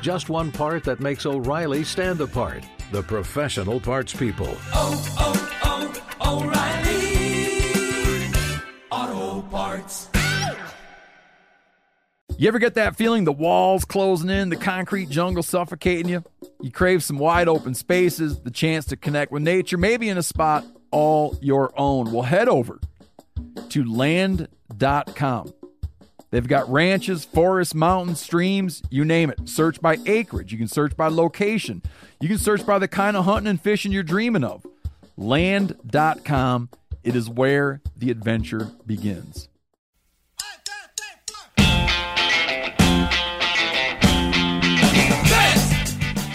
Just one part that makes O'Reilly stand apart. The professional parts people. Oh, oh, oh, O'Reilly! Auto Parts. You ever get that feeling the walls closing in, the concrete jungle suffocating you? You crave some wide open spaces, the chance to connect with nature, maybe in a spot all your own. Well, head over to land.com. They've got ranches, forests, mountains, streams, you name it. Search by acreage. You can search by location. You can search by the kind of hunting and fishing you're dreaming of. Land.com. It is where the adventure begins.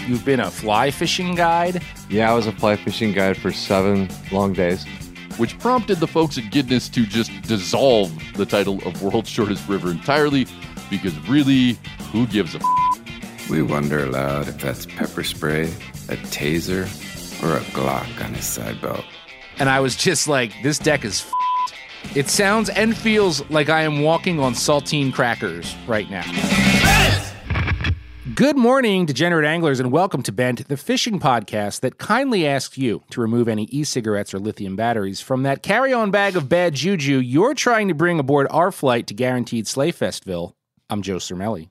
You've been a fly fishing guide. Yeah, I was a fly fishing guide for seven long days. Which prompted the folks at Guinness to just dissolve the title of World's Shortest River entirely because really, who gives a f? We wonder aloud if that's pepper spray, a taser, or a Glock on his side belt. And I was just like, this deck is f***ed. It sounds and feels like I am walking on saltine crackers right now. Good morning, degenerate anglers, and welcome to Bent, the fishing podcast that kindly asks you to remove any e cigarettes or lithium batteries from that carry on bag of bad juju you're trying to bring aboard our flight to guaranteed Slayfestville. I'm Joe Cermele.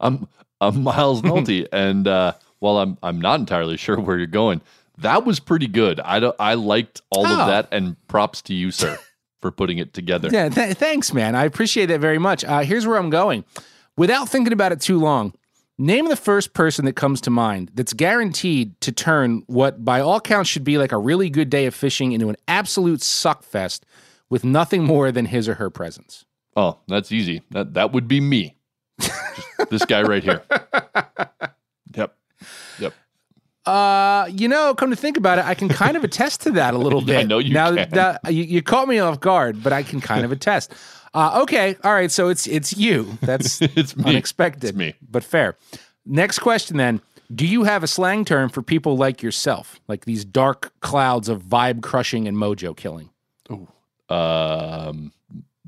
I'm I'm Miles Nolte, and uh, while I'm I'm not entirely sure where you're going, that was pretty good. I don't, I liked all Oh. of that, and props to you, sir, for putting it together. Yeah, th- thanks, man. I appreciate that very much. Uh, here's where I'm going. Without thinking about it too long, name the first person that comes to mind that's guaranteed to turn what, by all counts, should be like a really good day of fishing into an absolute suckfest with nothing more than his or her presence. Oh, that's easy. That that would be me. This guy right here. Yep. Yep. Uh, you know, come to think about it, I can kind of attest to that a little Yeah, I bit. know you now, can. that- you, you caught me off guard, but I can kind of attest. Uh, okay, all right. So it's it's you. That's It's me. unexpected, It's me. but fair. Next question then: Do you have a slang term for people like yourself, like these dark clouds of vibe crushing and mojo killing? um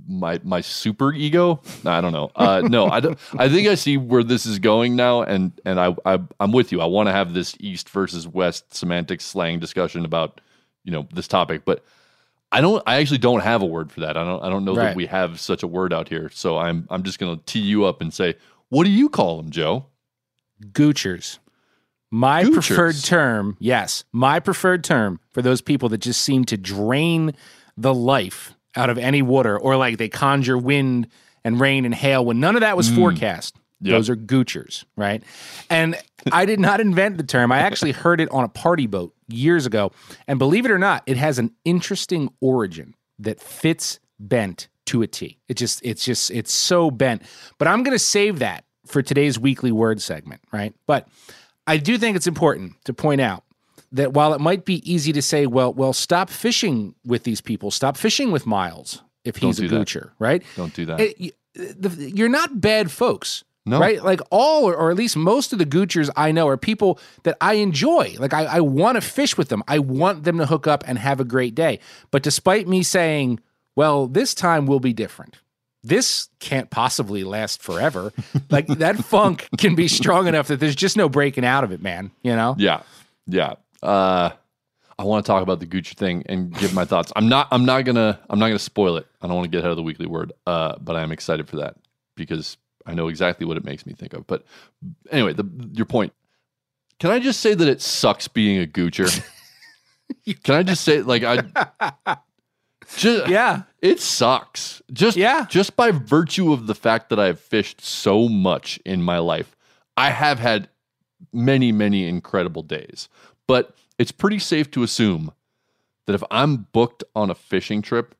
my my super ego i don't know uh no i don't i think i see where this is going now and and i, I i'm with you i want to have this east versus west semantic slang discussion about you know this topic but i don't i actually don't have a word for that i don't i don't know Right. that we have such a word out here so i'm i'm just gonna tee you up and say what do you call them joe Goochers. My Goochers? preferred term, yes, my preferred term for those people that just seem to drain the life out of any water or like they conjure wind and rain and hail when none of that was hmm. forecast. Yep. Those are goochers, right? And I did not invent the term. I actually heard it on a party boat years ago. And believe it or not, it has an interesting origin that fits bent to a T. It just, it's just, it's so bent. But I'm going to save that for today's weekly word segment, right? But I do think it's important to point out that while it might be easy to say, well, well, stop fishing with these people, stop fishing with Miles if he's a do that. goocher, right? don't do that It- you're not bad folks. No. Right? Like all, or, or at least most of the goochers I know are people that I enjoy. Like I, I want to fish with them. I want them to hook up and have a great day. But despite me saying, well, this time will be different. This can't possibly last forever. like that funk can be strong enough that there's just no breaking out of it, man. You know? Yeah, yeah. Uh, I want to talk about the Gucci thing and give my thoughts. I'm not. I'm not gonna. I'm not gonna spoil it. I don't want to get ahead of the weekly word. Uh, but I am excited for that because I know exactly what it makes me think of. But anyway, the, your point. Can I just say that it sucks being a goocher? Can I just say like I just, Yeah. it sucks. Just Yeah. just by virtue of the fact that I've fished so much in my life. I have had many many incredible days. But it's pretty safe to assume that if I'm booked on a fishing trip,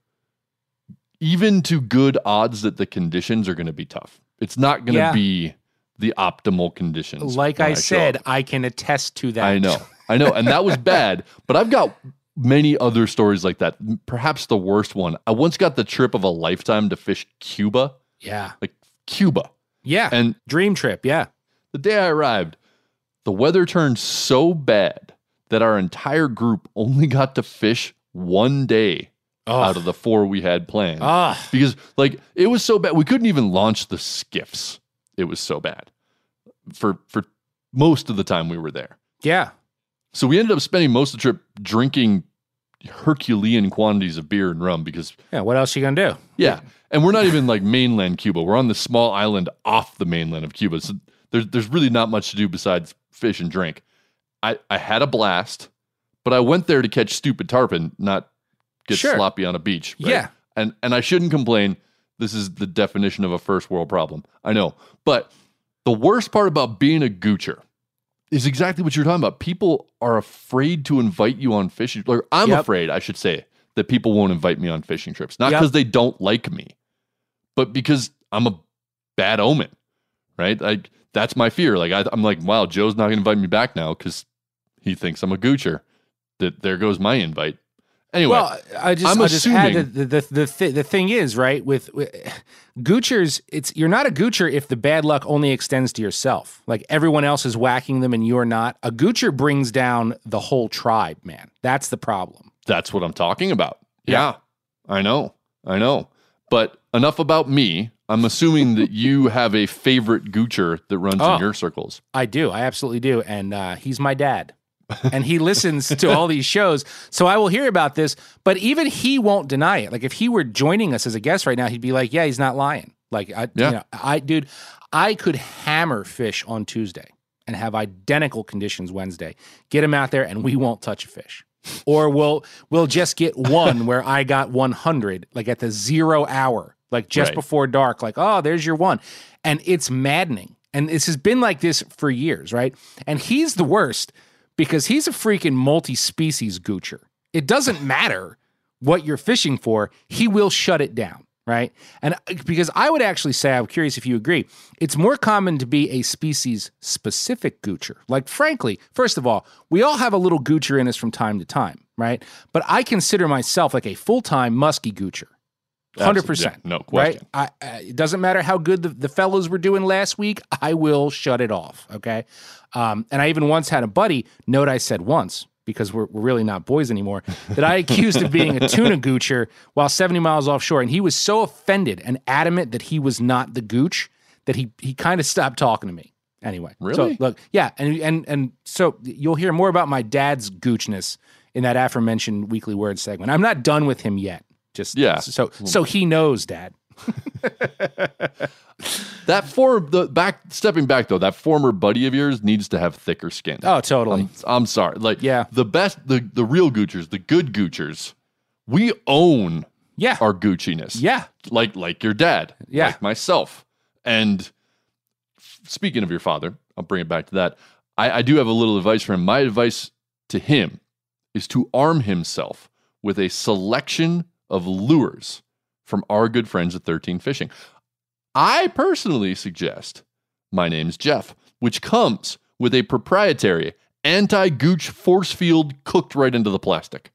even to good odds that the conditions are going to be tough. It's not going to Yeah. be the optimal conditions. Like when I said. I can attest to that. I know. I know. And that was bad. But I've got many other stories like that. Perhaps the worst one. I once got the trip of a lifetime to fish Cuba, Yeah. like Cuba. Yeah. And Dream trip. Yeah. the day I arrived, the weather turned so bad that our entire group only got to fish one day Oh. out of the four we had planned. Ah. because like it was so bad we couldn't even launch the skiffs. It was so bad for for most of the time we were there. yeah. So we ended up spending most of the trip drinking Herculean quantities of beer and rum because Yeah. What else are you gonna do? yeah, and we're not even like mainland Cuba. We're on the small island off the mainland of Cuba. So there's there's really not much to do besides fish and drink. I I had a blast, but I went there to catch stupid tarpon, not get Sure. sloppy on a beach. right? Yeah. and and I shouldn't complain. This is the definition of a first world problem. I know, but the worst part about being a goocher is exactly what you're talking about. People are afraid to invite you on fishing. Or I'm Yep. afraid, I should say, that people won't invite me on fishing trips. Not Yep. because they don't like me, but because I'm a bad omen, right? Like that's my fear. Like I, I'm like, wow, Joe's not going to invite me back now because he thinks I'm a goocher. That there goes my invite. Anyway, Well, I just, I'm I just assuming- the the the, th- the thing is right with, with goochers. It's you're not a goocher if the bad luck only extends to yourself. Like everyone else is whacking them and you're not. A goocher brings down the whole tribe, man. That's the problem. That's what I'm talking about. Yeah. I know. I know. But enough about me. I'm assuming that you have a favorite goocher that runs Oh. in your circles. I do. I absolutely do. And uh, he's my dad. And he listens to all these shows. So I will hear about this, but even he won't deny it. Like if he were joining us as a guest right now, he'd be like, "Yeah, he's not lying." Like I, Yeah. you know, I, dude, I could hammer fish on Tuesday and have identical conditions Wednesday. Get him out there, and we won't touch a fish. Or we'll we'll just get one where I got 100, like at the zero hour, like just Right. before dark. Like, oh, there's your one, and it's maddening. And this has been like this for years, right? And he's the worst because he's a freaking multi-species goocher. It doesn't matter what you're fishing for, he will shut it down, right? And uh, because I would actually say, I'm curious if you agree, it's more common to be a species specific goocher. Like, frankly, first of all, we all have a little goocher in us from time to time, right? But I consider myself like a full time musky goocher. Hundred percent, Yeah, no Right? question. I, I, it doesn't matter how good the, the fellows were doing last week. I will shut it off. Okay. Um, and I even once had a buddy. Note I said once because we're, we're really not boys anymore. That I accused of being a tuna goocher while seventy miles offshore, and he was so offended and adamant that he was not the gooch that he he kind of stopped talking to me. Anyway, So Really? look, yeah, and and and so you'll hear more about my dad's goochness in that aforementioned weekly word segment. I'm not done with him yet. Just Yeah. so so he knows, Dad. That for the back stepping back though, that former buddy of yours needs to have thicker skin. Oh, totally. I'm, I'm sorry. Like Yeah. the best the the real goochers, the good goochers, we own yeah. our Gucciness. yeah. Like like your dad. Yeah. Like myself. And speaking of your father, I'll bring it back to that. I, I do have a little advice for him. My advice to him is to arm himself with a selection of lures from our good friends at 13 Fishing. I personally suggest My Name's Jeff, which comes with a proprietary anti gooch force field cooked right into the plastic.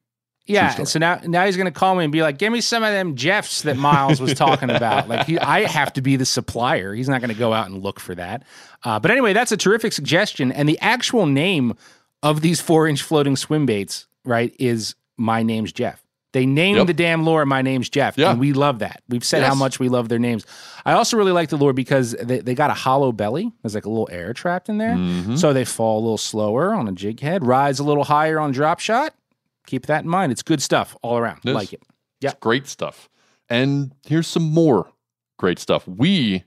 Yeah. so now now he's gonna call me and be like, give me some of them Jeffs that Miles was talking about. Like he, I have to be the supplier. He's not gonna go out and look for that. Uh, but anyway, that's a terrific suggestion. And the actual name of these four inch floating swim baits, right, is my name's Jeff. They named Yep. the damn lure My Name's Jeff. Yeah. And we love that. We've said how much we love their names. I also really like the lure because they, they got a hollow belly. There's like a little air trapped in there. Mm-hmm. So they fall a little slower on a jig head, rise a little higher on drop shot. Keep that in mind. It's good stuff all around. It. Like it. It's great stuff. And here's some more great stuff. We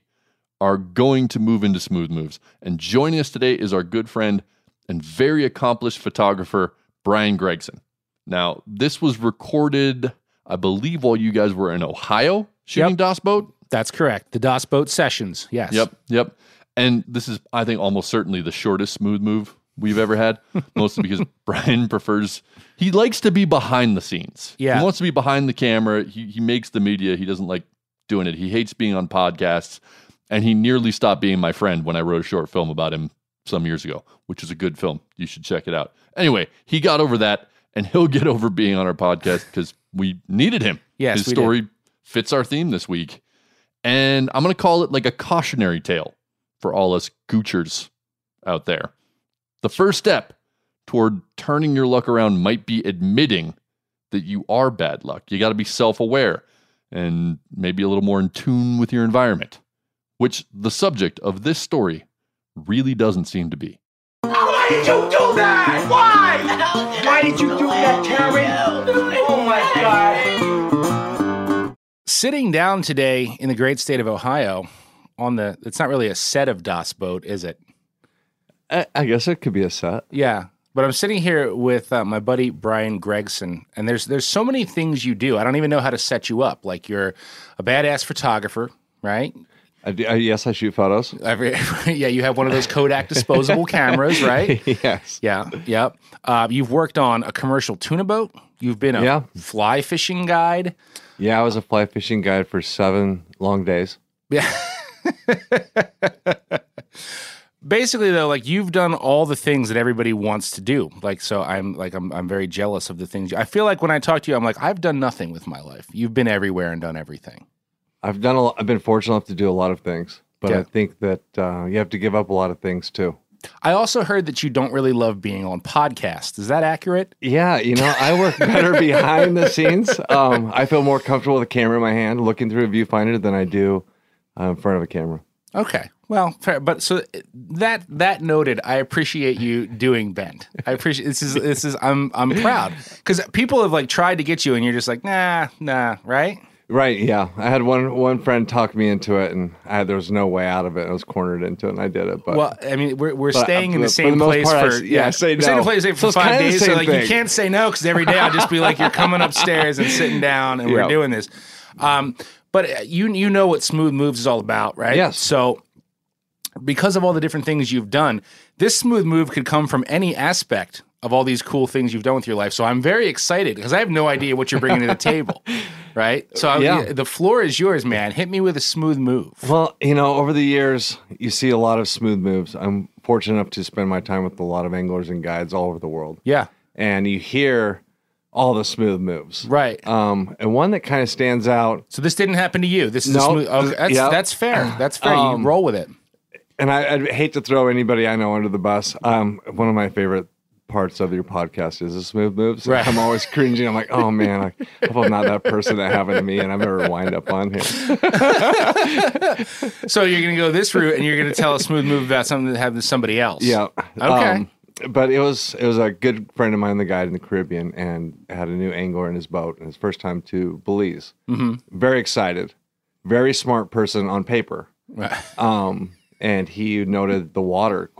are going to move into smooth moves. And joining us today is our good friend and very accomplished photographer, Brian Gregson. Now, this was recorded, I believe, while you guys were in Ohio shooting Yep. Das Boat. That's correct. The Das Boat Sessions. Yes. Yep, yep. And this is, I think, almost certainly the shortest smooth move we've ever had, mostly because Brian prefers, he likes to be behind the scenes. Yeah. He wants to be behind the camera. He, he makes the media. He doesn't like doing it. He hates being on podcasts. And he nearly stopped being my friend when I wrote a short film about him some years ago, which is a good film. You should check it out. Anyway, he got over that and he'll get over being on our podcast because we needed him. Yes, His we did. story fits our theme this week. And I'm going to call it like a cautionary tale for all us goochers out there. The first step toward turning your luck around might be admitting that you are bad luck. You got to be self aware and maybe a little more in tune with your environment, which the subject of this story really doesn't seem to be. Why did you do that? Why? Why did you do that, Karen? Oh my god. Sitting down today in the great state of Ohio on the, it's not really a set of Das Boat, is it? I, I guess it could be a set. Yeah. But I'm sitting here with uh, my buddy Brian Gregson, and there's there's so many things you do. I don't even know how to set you up. Like you're a badass photographer, right? I do, I, yes, I shoot photos. Every, yeah, you have one of those Kodak disposable cameras, right? yes. Yeah, yep. Uh, you've worked on a commercial tuna boat. You've been a Yeah. fly fishing guide. Yeah, I was a fly fishing guide for seven long days. Yeah. Basically, though, like you've done all the things that everybody wants to do. Like, so I'm like I'm I'm very jealous of the things. I feel like when I talk to you, I'm like I've done nothing with my life. You've been everywhere and done everything. I've done a lot, I've been fortunate enough to do a lot of things, but Yeah. I think that uh, you have to give up a lot of things too. I also heard that you don't really love being on podcasts. Is that accurate? Yeah, you know, I work better behind the scenes. Um, I feel more comfortable with a camera in my hand, looking through a viewfinder, than I do uh, in front of a camera. Okay. Well, fair, but so that that noted, I appreciate you doing Bent. I appreciate this is this is I'm I'm proud because people have like tried to get you and you're just like nah nah right. Right? Yeah, I had one one friend talk me into it, and I there was no way out of it. I was cornered into it, and I did it. But Well, I mean, we're, we're uh, staying in the same the place part, for s- yeah, I say we're staying in no. the place for it's five days. So like, you can't say no because every day I'll just be like, you're coming upstairs and sitting down, and we're doing this. Um, but uh, you you know what Smooth Moves is all about, right? Yes. So because of all the different things you've done, this smooth move could come from any aspect of all these cool things you've done with your life. So I'm very excited because I have no idea what you're bringing to the table, right? So Yeah. the floor is yours, man. Hit me with a smooth move. Well, you know, over the years, you see a lot of smooth moves. I'm fortunate enough to spend my time with a lot of anglers and guides all over the world, Yeah, and you hear all the smooth moves. right. Um, and one that kind of stands out, So this didn't happen to you. This is a No, smooth. Okay, that's yeah. that's fair. That's fair. Um, you roll with it. and I, I'd hate to throw anybody I know under the bus. Um, one of my favorite parts of your podcast is a smooth moves. Right. I'm always cringing. I'm like, oh man, I hope I'm not that person that happened to me, and I've ever wind up on here. So you're gonna go this route, and you're gonna tell a smooth move about something that happened to somebody else. Yeah. Okay. but it was it was a good friend of mine, the guide in the Caribbean, and had a new angler in his boat, and his first time to Belize. Mm-hmm. Very excited, very smart person on paper. Um, and he noted the water,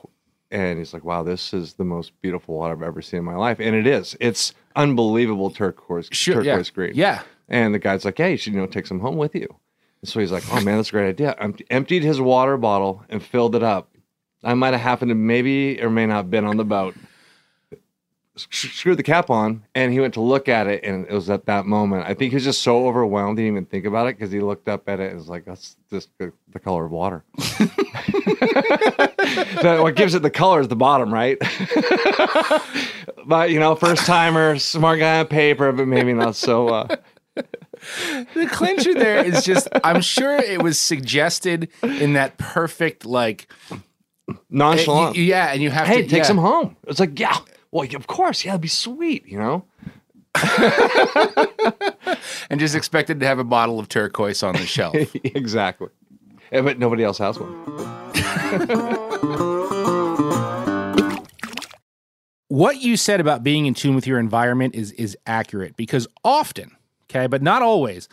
and he's like, "Wow, this is the most beautiful water I've ever seen in my life." And it is. It's unbelievable turquoise Sure, yeah. turquoise green. Yeah. And the guy's like, "Hey, you should you know take some home with you." And so he's like, "Oh man, that's a great idea." Empt- emptied his water bottle and filled it up. I might have happened to maybe or may not have been on the boat. S- Screwed the cap on, and he went to look at it, and it was at that moment. I think he was just so overwhelmed, he didn't even think about it because he looked up at it and was like, "That's just the, the color of water." So what gives it the color is the bottom, right? but you know, first timer, smart guy on paper, but maybe not so. Uh, The clincher there is just. I'm sure it was suggested in that perfect like. nonchalant. y- yeah, and you have hey, to take yeah. some home. It's like, yeah, well, of course, yeah, it'd be sweet, you know. and just expected to have a bottle of turquoise on the shelf. exactly. Yeah, but nobody else has one. what you said about being in tune with your environment is is accurate because often, okay, but not always,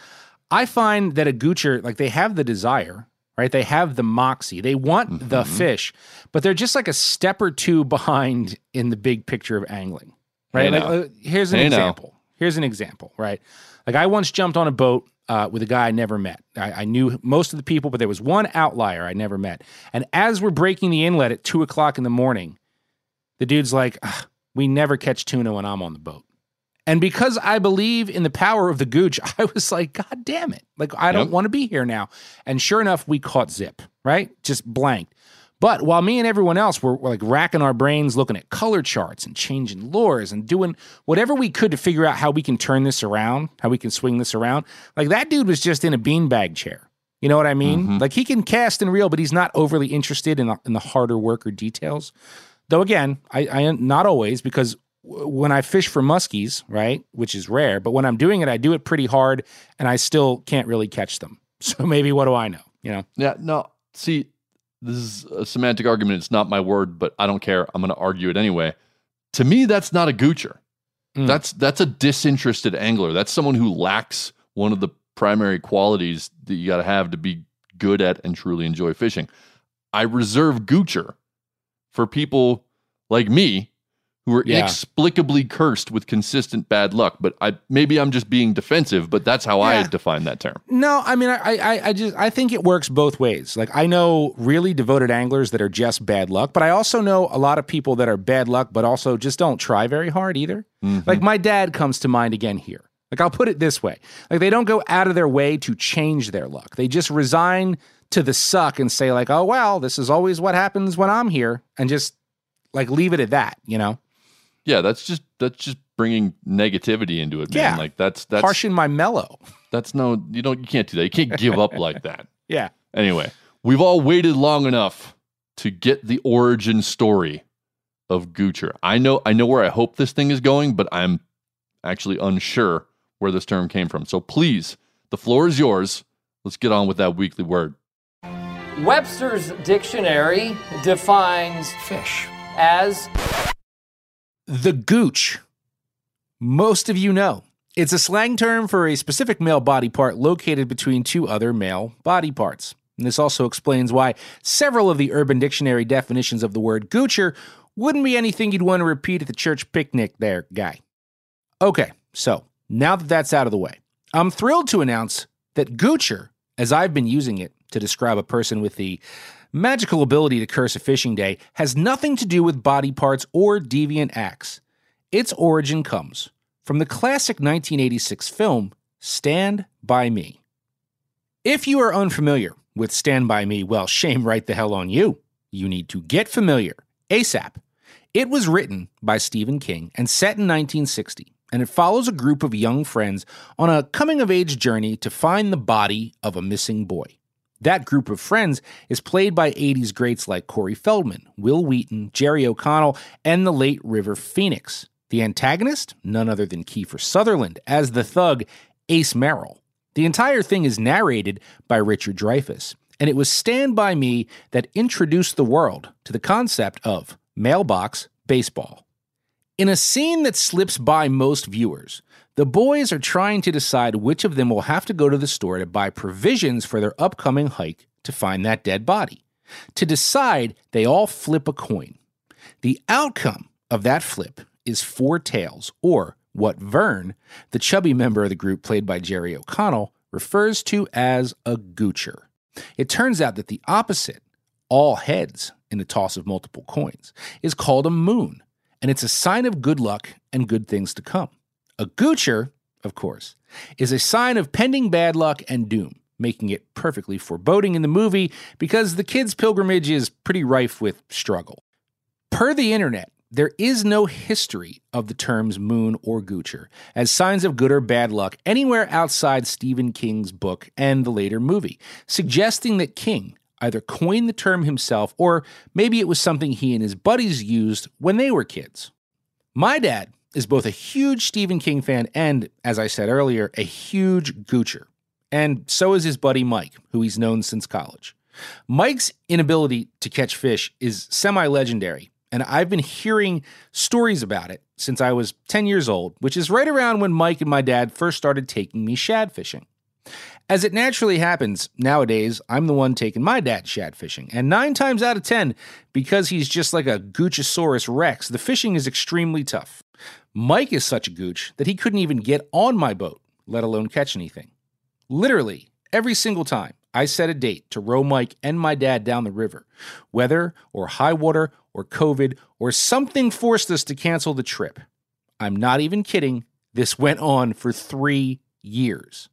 I find that a goocher like they have the desire right? They have the moxie. They want the Mm-hmm. fish, but they're just like a step or two behind in the big picture of angling, right? Hey, like, uh, here's an Hey, example. Here's an example, right? Like I once jumped on a boat uh, with a guy I never met. I, I knew most of the people, but there was one outlier I never met. And as we're breaking the inlet at two o'clock in the morning, the dude's like, "We never catch tuna when I'm on the boat." And because I believe in the power of the gooch, I was like, God damn it. Like, I don't Yep. want to be here now. And sure enough, we caught zip, right? Just blanked. But while me and everyone else were, were like racking our brains looking at color charts and changing lures and doing whatever we could to figure out how we can turn this around, how we can swing this around, like that dude was just in a beanbag chair. You know what I mean? Mm-hmm. Like he can cast and reel, but he's not overly interested in the, in the harder work or details. Though again, I, I not always because when I fish for muskies, right, which is rare, but when I'm doing it, I do it pretty hard, and I still can't really catch them. So maybe what do I know? You know? Yeah, no. See, this is a semantic argument. It's not my word, but I don't care. I'm going to argue it anyway. To me, that's not a goocher. Mm. That's that's a disinterested angler. That's someone who lacks one of the primary qualities that you got to have to be good at and truly enjoy fishing. I reserve goocher for people like me who are Yeah. inexplicably cursed with consistent bad luck. But I maybe I'm just being defensive, but that's how I define that term. No, I mean, I, I, I just, I think it works both ways. Like, I know really devoted anglers that are just bad luck, but I also know a lot of people that are bad luck, but also just don't try very hard either. Mm-hmm. Like, my dad comes to mind again here. Like, I'll put it this way: like, they don't go out of their way to change their luck. They just resign to the suck and say, like, oh well, this is always what happens when I'm here, and just like leave it at that. You know, Yeah, that's just that's just bringing negativity into it, man. Yeah. Like that's that's harshing my mellow. that's no you don't you can't do that. You can't give up like that. Yeah. Anyway, we've all waited long enough to get the origin story of Goocher. I know I know where I hope this thing is going, but I'm actually unsure where this term came from. So please, the floor is yours. Let's get on with that weekly word. Webster's dictionary defines fish as The gooch. Most of you know. It's a slang term for a specific male body part located between two other male body parts. And this also explains why several of the Urban Dictionary definitions of the word goocher wouldn't be anything you'd want to repeat at the church picnic there, guy. Okay, so now that that's out of the way, I'm thrilled to announce that goocher, as I've been using it to describe a person with the magical ability to curse a fishing day, has nothing to do with body parts or deviant acts. Its origin comes from the classic 1986 film Stand By Me. If you are unfamiliar with Stand By Me, well, shame right the hell on you. You need to get familiar ASAP. It was written by Stephen King and set in 1960, and it follows a group of young friends on a coming of age journey to find the body of a missing boy. That group of friends is played by 80s greats like Corey Feldman, Wil Wheaton, Jerry O'Connell, and the late River Phoenix. The antagonist, none other than Kiefer Sutherland, as the thug Ace Merrill. The entire thing is narrated by Richard Dreyfuss, and it was Stand By Me that introduced the world to the concept of mailbox baseball. In a scene that slips by most viewers, the boys are trying to decide which of them will have to go to the store to buy provisions for their upcoming hike to find that dead body. To decide, they all flip a coin. The outcome of that flip is four tails, or what Vern, the chubby member of the group played by Jerry O'Connell, refers to as a goocher. It turns out that the opposite, all heads in a toss of multiple coins, is called a moon, and it's a sign of good luck and good things to come. A goocher, of course, is a sign of pending bad luck and doom, making it perfectly foreboding in the movie because the kid's pilgrimage is pretty rife with struggle. Per the internet, there is no history of the terms moon or goocher as signs of good or bad luck anywhere outside Stephen King's book and the later movie, suggesting that King either coined the term himself or maybe it was something he and his buddies used when they were kids. My dad is both a huge Stephen King fan and, as I said earlier, a huge goocher. And so is his buddy Mike, who he's known since college. Mike's inability to catch fish is semi legendary, and I've been hearing stories about it since I was 10 years old, which is right around when Mike and my dad first started taking me shad fishing. As it naturally happens, nowadays, I'm the one taking my dad shad fishing. And nine times out of ten, because he's just like a Goochosaurus Rex, the fishing is extremely tough. Mike is such a gooch that he couldn't even get on my boat, let alone catch anything. Literally, every single time I set a date to row Mike and my dad down the river, weather or high water or COVID or something forced us to cancel the trip. I'm not even kidding. This went on for three years.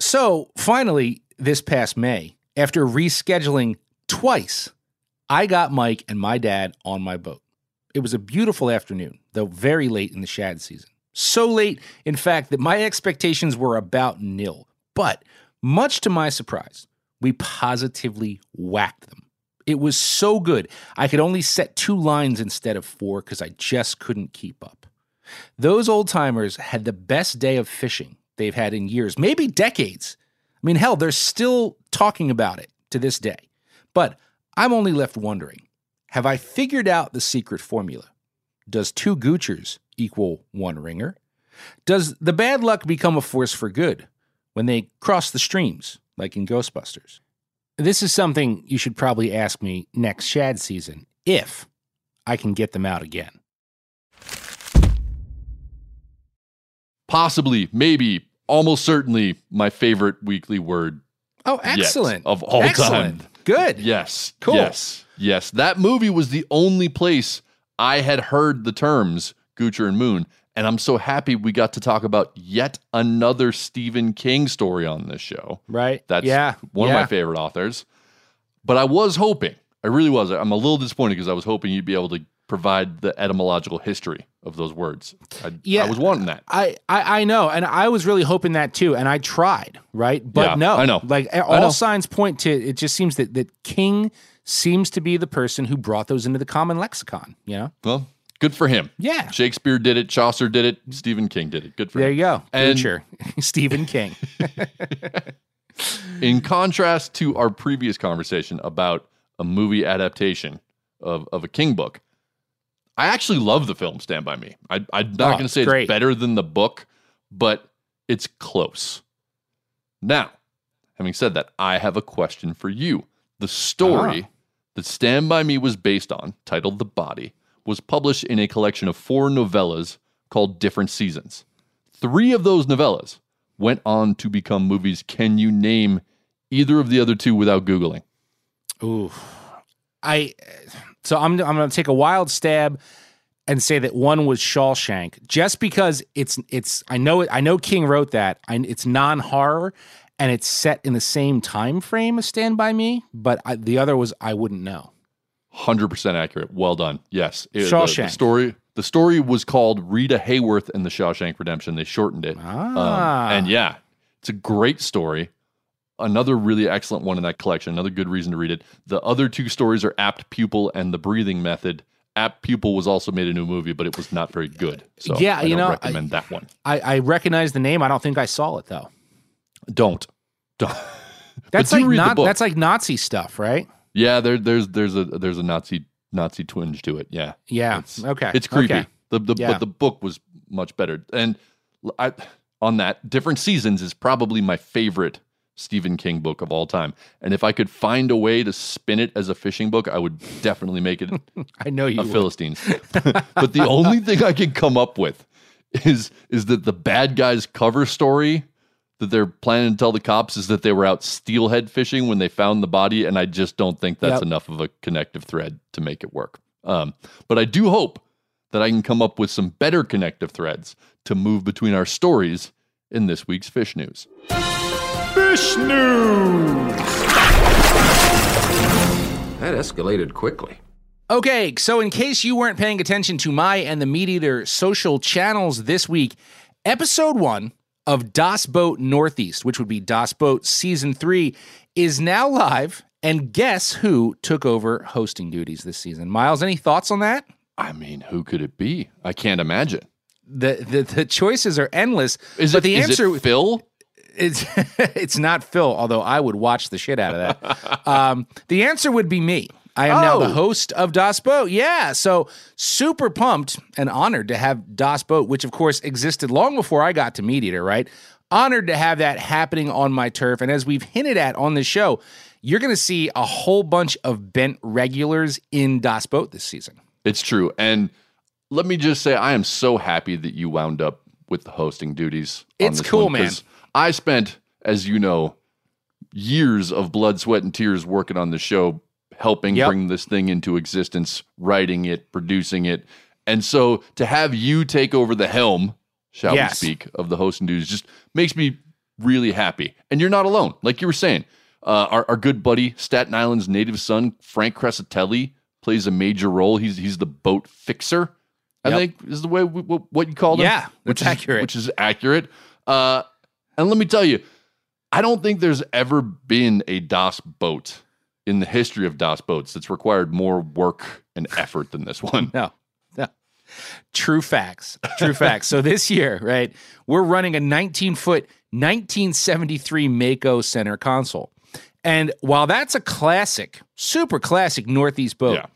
So finally, this past May, after rescheduling twice, I got Mike and my dad on my boat. It was a beautiful afternoon, though very late in the shad season. So late, in fact, that my expectations were about nil. But much to my surprise, we positively whacked them. It was so good, I could only set two lines instead of four because I just couldn't keep up. Those old timers had the best day of fishing they've had in years, maybe decades. I mean, hell, they're still talking about it to this day. But I'm only left wondering have I figured out the secret formula? Does two goochers equal one ringer? Does the bad luck become a force for good when they cross the streams, like in Ghostbusters? This is something you should probably ask me next shad season, if I can get them out again. Possibly, maybe, almost certainly my favorite weekly word Oh, excellent. of all excellent. time. Good. Yes. Cool. Yes. Yes. That movie was the only place I had heard the terms Goocher and Moon. And I'm so happy we got to talk about yet another Stephen King story on this show. Right. That's yeah. one of my favorite authors. But I was hoping, I really was. I'm a little disappointed because I was hoping you'd be able to provide the etymological history of those words. I, Yeah. I was wanting that. I, I I know, and I was really hoping that too, and I tried, right? But Yeah, no, I know. Like all know. signs point to it. Just seems that that King seems to be the person who brought those into the common lexicon. You know? Well, good for him. Yeah. Shakespeare did it. Chaucer did it. Stephen King did it. Good for There him. you go, And- Stephen King. In contrast to our previous conversation about a movie adaptation of, of a King book, I actually love the film Stand By Me. I, I'm not Oh, going to say great. it's better than the book, but it's close. Now, having said that, I have a question for you. The story Ah. That Stand By Me was based on, titled The Body, was published in a collection of four novellas called Different Seasons. Three of those novellas went on to become movies. Can you name either of the other two without Googling? Ooh, I. So I'm I'm to take a wild stab and say that one was Shawshank, just because it's it's I know I know King wrote that. I, it's non horror and it's set in the same time frame as Stand by Me, but I, the other was I wouldn't know. Hundred percent accurate. Well done. Yes, It- the- The, Shawshank. story. The story was called Rita Hayworth and the Shawshank Redemption. They shortened it. Ah. Um, and yeah, it's a great story. Another really excellent one in that collection. Another good reason to read it. The other two stories are Apt Pupil and The Breathing Method. Apt Pupil was also made a new movie, but it was not very good. So Yeah, I you don't know, I- recommend that one. I, I recognize the name. I don't think I saw it though. Don't. Don't. That's like not that's like Nazi stuff, right? Yeah, there, there's there's a there's a Nazi Nazi twinge to it. Yeah, Yeah. It's, okay. it's creepy. Okay. The, the Yeah. but the book was much better. And I, on that, different seasons is probably my favorite Stephen King book of all time. And if I could find a way to spin it as a fishing book, I would definitely make it I know you. a would. Philistines. but the only thing I can come up with is is that the bad guys cover story that they're planning to tell the cops is that they were out steelhead fishing when they found the body, and I just don't think that's Yep. enough of a connective thread to make it work. Um, but I do hope that I can come up with some better connective threads to move between our stories in this week's fish news. Fish news. That escalated quickly. Okay, so in case you weren't paying attention to my and the Meat Eater social channels this week, episode one of Das Boat Northeast, which would be Das Boat season three, is now live. And guess who took over hosting duties this season? Miles, any thoughts on that? I mean, who could it be? I can't imagine. The the, the choices are endless. Is but it the is answer it Phil? it's it's not Phil, although I would watch the shit out of that. um, the answer would be me. I am now the Oh. host of Das Boat. Yeah, so super pumped and honored to have Das Boat, which of course existed long before I got to Meat Eater, right? honored to have that happening on my turf. And as we've hinted at on the show, you're going to see a whole bunch of bent regulars in Das Boat this season. It's true. And let me just say, I am so happy that you wound up with the hosting duties. on It's cool, one, man. I spent, as you know, years of blood, sweat, and tears working on the show, helping Yep. bring this thing into existence, writing it, producing it. And so to have you take over the helm, shall Yes. we speak, of the hosting duties just makes me really happy. And you're not alone. Like you were saying, uh, our, our good buddy, Staten Island's native son, Frank Crescitelli, plays a major role. He's he's the boat fixer. I Yep. think is the way we, what what you called him. Yeah, which is accurate. Which is accurate. Uh, and let me tell you, I don't think there's ever been a Das boat in the history of Das boats that's required more work and effort than this one. No, no. True facts. True facts. So this year, right, we're running a 19 foot 1973 Mako center console. And while that's a classic, super classic Northeast boat, Yeah.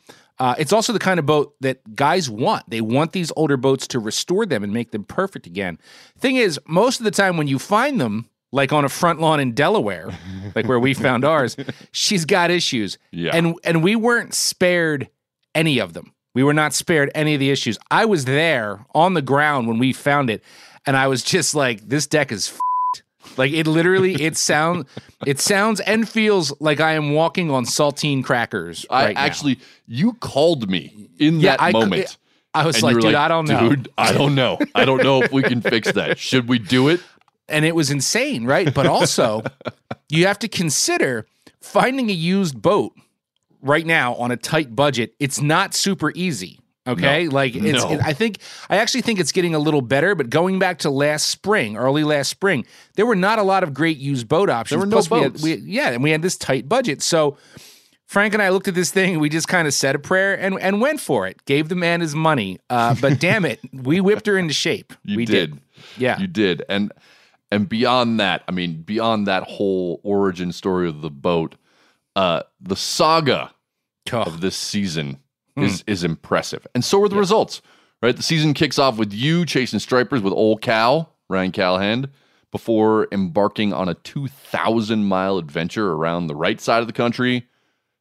uh, it's also the kind of boat that guys want. They want these older boats to restore them and make them perfect again. Thing is, most of the time when you find them, like on a front lawn in Delaware, like where we found ours, she's got issues. Yeah. And and we weren't spared any of them. We were not spared any of the issues. I was there on the ground when we found it, and I was just like, "This deck is f***ed." like it literally. It sounds, it sounds and feels like I am walking on saltine crackers. I right now. actually, you called me in Yeah, that I- moment. I was like, dude, I don't know. Dude, I don't know. I don't know if we can fix that. Should we do it? And it was insane, right? But also, you have to consider finding a used boat right now on a tight budget. It's not super easy. Okay, like it's. No. it- I think I actually think it's getting a little better. But going back to last spring, early last spring, there were not a lot of great used boat options. There were no Plus we had- boats. we- yeah, and we had this tight budget. So Frank and I looked at this thing and we just kind of said a prayer and and went for it. Gave the man his money. Uh, but damn it, we whipped her into shape. You we did. Yeah. You did. And and beyond that, I mean, beyond that whole origin story of the boat, uh, the saga Oh. of this season Hmm. is is impressive. And so are the results. Right? The season kicks off with you chasing stripers with old Cal, Ryan Callahan, before embarking on a 2,000 mile adventure around the right side of the country.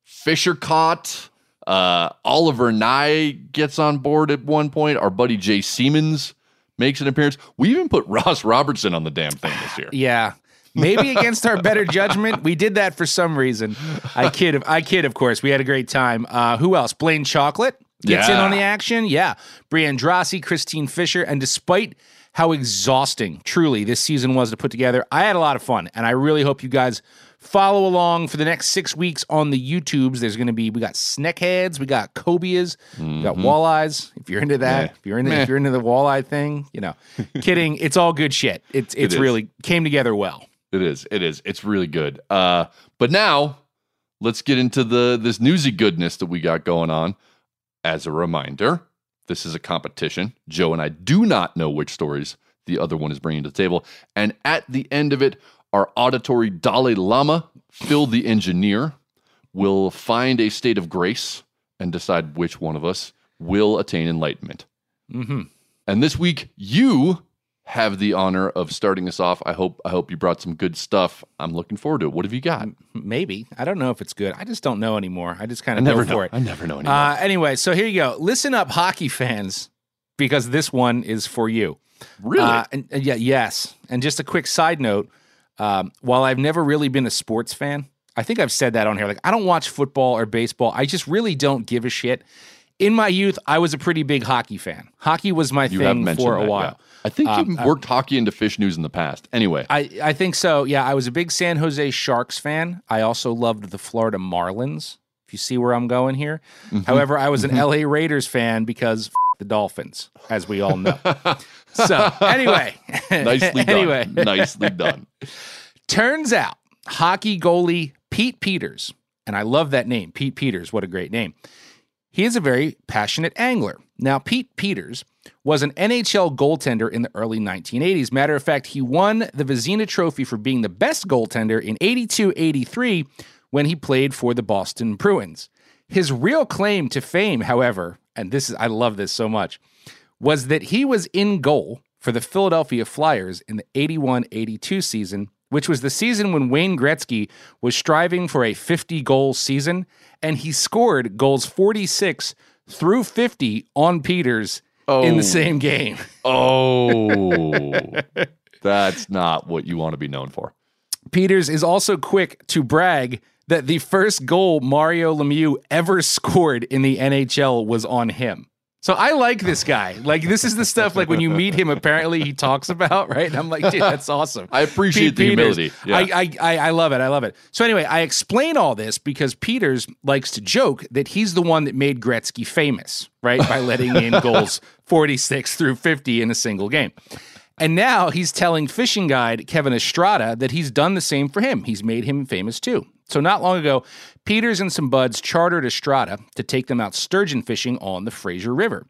Fisher caught. Uh, Oliver Nye gets on board at one point. Our buddy Jay Siemens makes an appearance. We even put Ross Robertson on the damn thing this year. Yeah. Maybe against our better judgment, we did that for some reason. I kid, I kid. Of course, we had a great time. Uh, who else? Blane Chocklett gets in Yeah. on the action. Yeah, Brian Drossi, Christine Fisher, and despite how exhausting truly this season was to put together, I had a lot of fun, and I really hope you guys follow along for the next six weeks on the YouTubes. There's going to be we got snakeheads, we got cobias, we got walleyes. If you're into that, Meh. if you're into Meh. if you're into the walleye thing, you know, kidding. It's all good shit. It's it's is. really came together well. It is. It is. It's really good. Uh, but now let's get into the this newsy goodness that we got going on. As a reminder, this is a competition. Joe and I do not know which stories the other one is bringing to the table. And at the end of it, our auditory Dalai Lama, Phil the engineer, will find a state of grace and decide which one of us will attain enlightenment. Mm-hmm. And this week, you have the honor of starting us off. I hope I hope you brought some good stuff. I'm looking forward to it. What have you got? Maybe I don't know if it's good. I just don't know anymore. I just kind of never know. for it. I never know anymore. Uh, anyway, so here you go. Listen up, hockey fans, because this one is for you. really? Uh, and, and yeah, yes. And just a quick side note: um, while I've never really been a sports fan, I think I've said that on here. Like I don't watch football or baseball. I just really don't give a shit. In my youth, I was a pretty big hockey fan. Hockey was my you thing for a that, while. yeah. I think Um, you've worked hockey into fish news in the past. Anyway, I, I think so. Yeah, I was a big San Jose Sharks fan. I also loved the Florida Marlins. If you see where I'm going here. Mm-hmm. However, I was an LA Raiders fan because the Dolphins, as we all know. so anyway, nicely done. anyway, nicely done. turns out hockey goalie Pete Peeters, and I love that name, Pete Peeters. What a great name. He is a very passionate angler. Now, Pete Peeters was an NHL goaltender in the early 1980s. Matter of fact, he won the Vezina Trophy for being the best goaltender in 82 83 when he played for the Boston Bruins. His real claim to fame, however, and this is, I love this so much, was that he was in goal for the Philadelphia Flyers in the 81 82 season, which was the season when Wayne Gretzky was striving for a 50 goal season, and he scored goals 46 through 50 on Peeters in Oh. the same game. Oh, that's not what you want to be known for. Peeters is also quick to brag that the first goal Mario Lemieux ever scored in the NHL was on him. So I like this guy. Like this is the stuff like when you meet him, apparently he talks about, right? And I'm like, dude, that's awesome. I appreciate the Peeters, humility. Yeah. I, I, I I love it. I love it. So anyway, I explain all this because Peeters likes to joke that he's the one that made Gretzky famous, right? By letting in goals 46 through 50 in a single game. And now he's telling fishing guide Kevin Estrada that he's done the same for him. He's made him famous too. So not long ago, Peeters and some buds chartered Estrada to take them out sturgeon fishing on the Fraser River.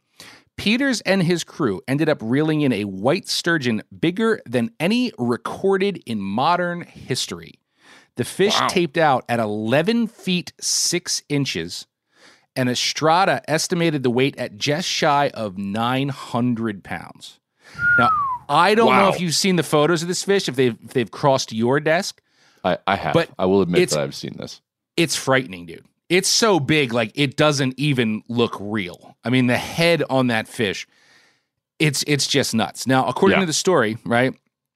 Peeters and his crew ended up reeling in a white sturgeon bigger than any recorded in modern history. The fish taped out at 11 feet 6 inches, and Estrada estimated the weight at just shy of 900 pounds. Now, I don't know if you've seen the photos of this fish, if they've, if they've crossed your desk. I, I have. But I will admit that I've seen this. It's frightening, dude. It's so big, like it doesn't even look real. I mean, the head on that fish, it's it's just nuts. Now, according Yeah. to the story, right,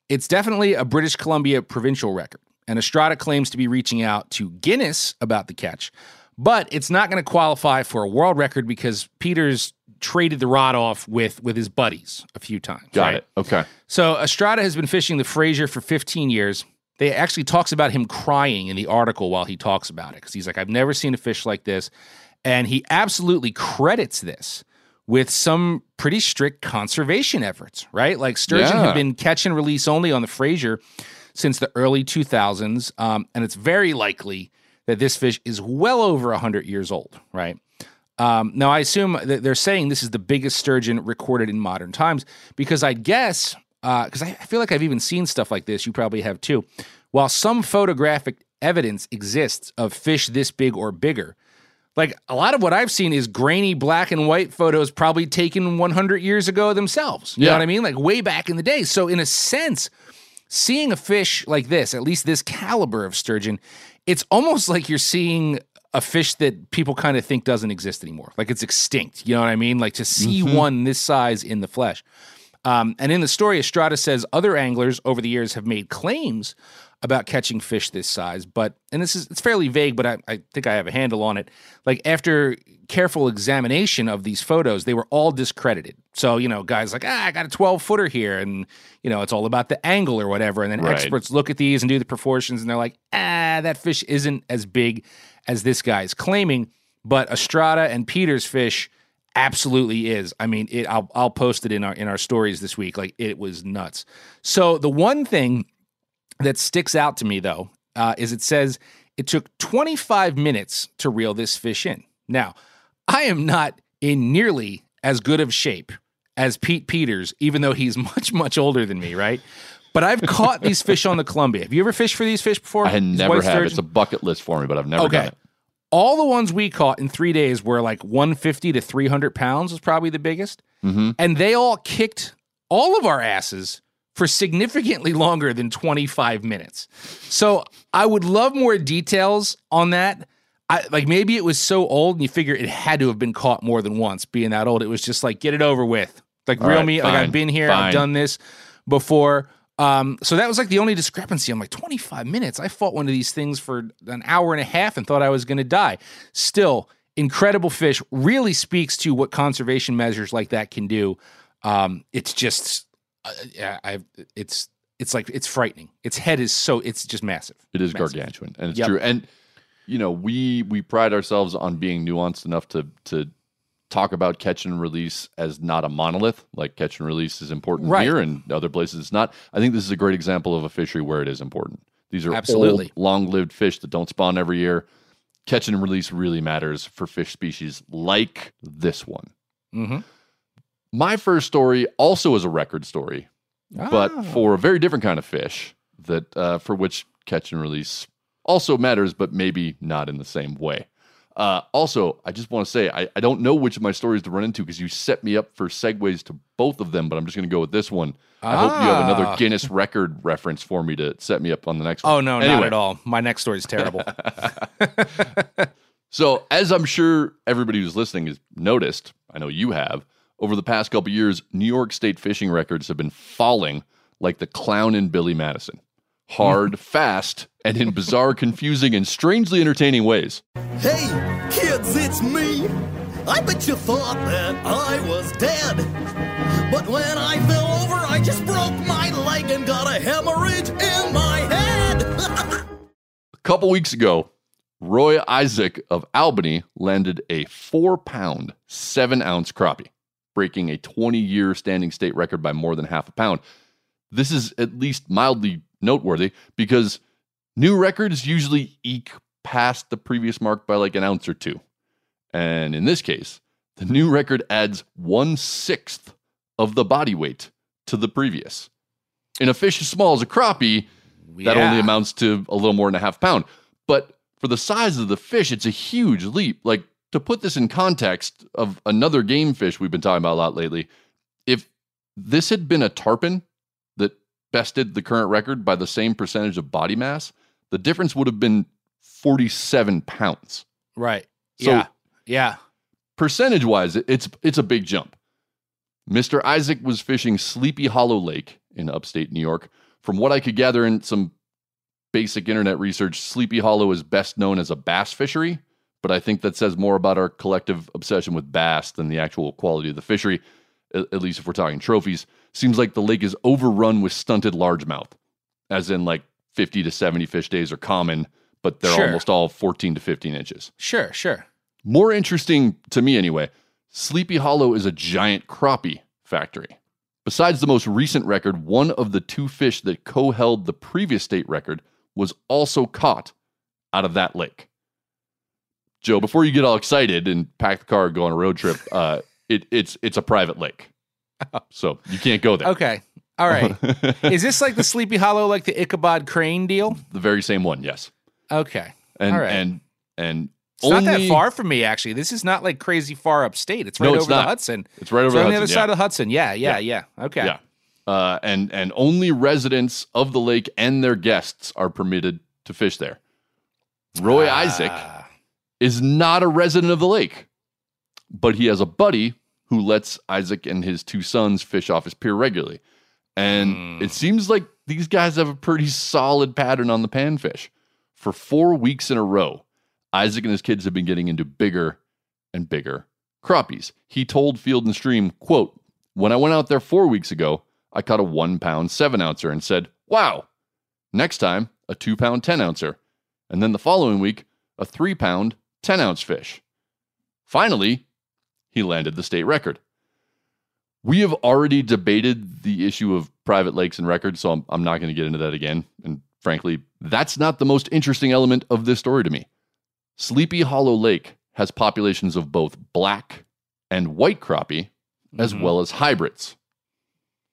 it's definitely a British Columbia provincial record, and Estrada claims to be reaching out to Guinness about the catch, but it's not going to qualify for a world record because Peeters traded the rod off with with his buddies a few times. Got right? it. Okay. So Estrada has been fishing the Fraser for 15 years. They actually talks about him crying in the article while he talks about it because he's like, I've never seen a fish like this, and he absolutely credits this with some pretty strict conservation efforts. Right, like sturgeon Yeah. have been catch and release only on the Fraser since the early 2000s, um, and it's very likely that this fish is well over 100 years old. Right. Um, now, I assume that they're saying this is the biggest sturgeon recorded in modern times because I guess, because I I feel like I've even seen stuff like this, you probably have too. While some photographic evidence exists of fish this big or bigger, like a lot of what I've seen is grainy black and white photos probably taken 100 years ago themselves. You know Yeah. what I mean? Like way back in the day. So, in a sense, seeing a fish like this, at least this caliber of sturgeon, it's almost like you're seeing a fish that people kind of think doesn't exist anymore. Like it's extinct. You know what I mean? Like to see one this size in the flesh. Um, and in the story, Estrada says other anglers over the years have made claims about catching fish this size, but and this is it's fairly vague, but I, I think I have a handle on it. Like after careful examination of these photos, they were all discredited. So you know, guys like ah, I got a twelve footer here, and you know it's all about the angle or whatever. And then Right. experts look at these and do the proportions, and they're like, ah, that fish isn't as big as this guy is claiming. But Estrada and Peeters' fish absolutely is. I mean, it, I'll I'll post it in our in our stories this week. Like it was nuts. So the one thing that sticks out to me though uh, is it says it took 25 minutes to reel this fish in. Now, I am not in nearly as good of shape as Pete Peeters, even though he's much much older than me, right? But I've caught these fish on the Columbia. Have you ever fished for these fish before? I had These never have. sturgeon? It's a bucket list for me, but I've never Okay. done it. all the ones we caught in three days were like 150 to 300 pounds was probably the biggest Mm-hmm. and they all kicked all of our asses for significantly longer than 25 minutes so i would love more details on that I, like maybe it was so old and you figure it had to have been caught more than once being that old it was just like get it over with like All reel right, me like i've been here i've done this before um, so that was like the only discrepancy. I'm like 25 minutes. I fought one of these things for an hour and a half and thought I was going to die. Still, incredible fish. Really speaks to what conservation measures like that can do. Um, it's just, uh, yeah, I, it's, it's like it's frightening. Its head is so it's just massive. It is Massive. gargantuan, and it's Yep. true. And you know, we we pride ourselves on being nuanced enough to to talk about catch and release as not a monolith. Like catch and release is important Right. here, and other places it's not. I think this is a great example of a fishery where it is important. These are Absolutely. old, long-lived fish that don't spawn every year. Catch and release really matters for fish species like this one. Mhm. My first story also is a record story, but Ah. for a very different kind of fish that uh, for which catch and release also matters, but maybe not in the same way. Uh, also, I just want to say I, I don't know which of my stories to run into because you set me up for segues to both of them, but I'm just going to go with this one. I hope you have another Ah. Guinness record reference for me to set me up on the next one. Oh no, not at all. My next story is terrible. So, as I'm sure everybody who's listening has noticed, I know you have, over the past couple years, New York State fishing records have been falling like the clown in Billy Madison. Hard, fast, and in bizarre, confusing, and strangely entertaining ways. Hey, kids, it's me. I bet you thought that I was dead. But when I fell over, I just broke my leg and got a hemorrhage in my head. A couple weeks ago, Roy Isaac of Albany landed a four pound, seven ounce crappie, breaking a 20 year standing state record by more than half a pound. This is at least mildly noteworthy because new records usually eke past the previous mark by like an ounce or two. And in this case, the new record adds one sixth of the body weight to the previous. In a fish as small as a crappie, that only amounts to a little more than a half pound. But for the size of the fish, it's a huge leap. Like to put this in context of another game fish we've been talking about a lot lately, if this had been a tarpon bested the current record by the same percentage of body mass, the difference would have been 47 pounds. right. So- yeah. Yeah. Percentage wise, it's it's a big jump. Mr. Isaac was fishing Sleepy Hollow Lake in upstate New York. From what I could gather in some basic internet research, Sleepy Hollow is best known as a bass fishery, but I think that says more about our collective obsession with bass than the actual quality of the fishery, at, least if we're talking trophies. Seems like the lake is overrun with stunted largemouth, as in like 50 to 70 fish days are common, but they're Sure. almost all 14 to 15 inches. Sure. Sure. More interesting to me, anyway, Sleepy Hollow is a giant crappie factory. Besides the most recent record, one of the two fish that co held the previous state record was also caught out of that lake. Joe, before you get all excited and pack the car and go on a road trip, uh, it, it's, it's a private lake. So you can't go there. Okay. All right. is this like the Sleepy Hollow, like the Ichabod Crane deal? The very same one, yes. Okay. And, All right. and, and It's not that far from me, actually. This is not like crazy far upstate. It's No, right it's over the. Hudson. It's right over It's the on the other Hudson, side yeah. of the Hudson. Yeah, yeah, yeah. Okay. Yeah. Uh, and and only residents of the lake and their guests are permitted to fish there. Roy Ah. Isaac is not a resident of the lake, but he has a buddy who lets Isaac and his two sons fish off his pier regularly. And Hmm. it seems like these guys have a pretty solid pattern on the panfish. For four weeks in a row, Isaac and his kids have been getting into bigger and bigger crappies. He told Field and Stream, quote, when I went out there four weeks ago, I caught a one pound seven ouncer and said, wow. Next time, a two pound 10 ouncer. And then the following week, a three pound 10 ounce fish. Finally, he landed the state record. We have already debated the issue of private lakes and records, so I'm, I'm not going to get into that again. And frankly, that's not the most interesting element of this story to me. Sleepy Hollow Lake has populations of both black and white crappie, as Mhm. well as hybrids.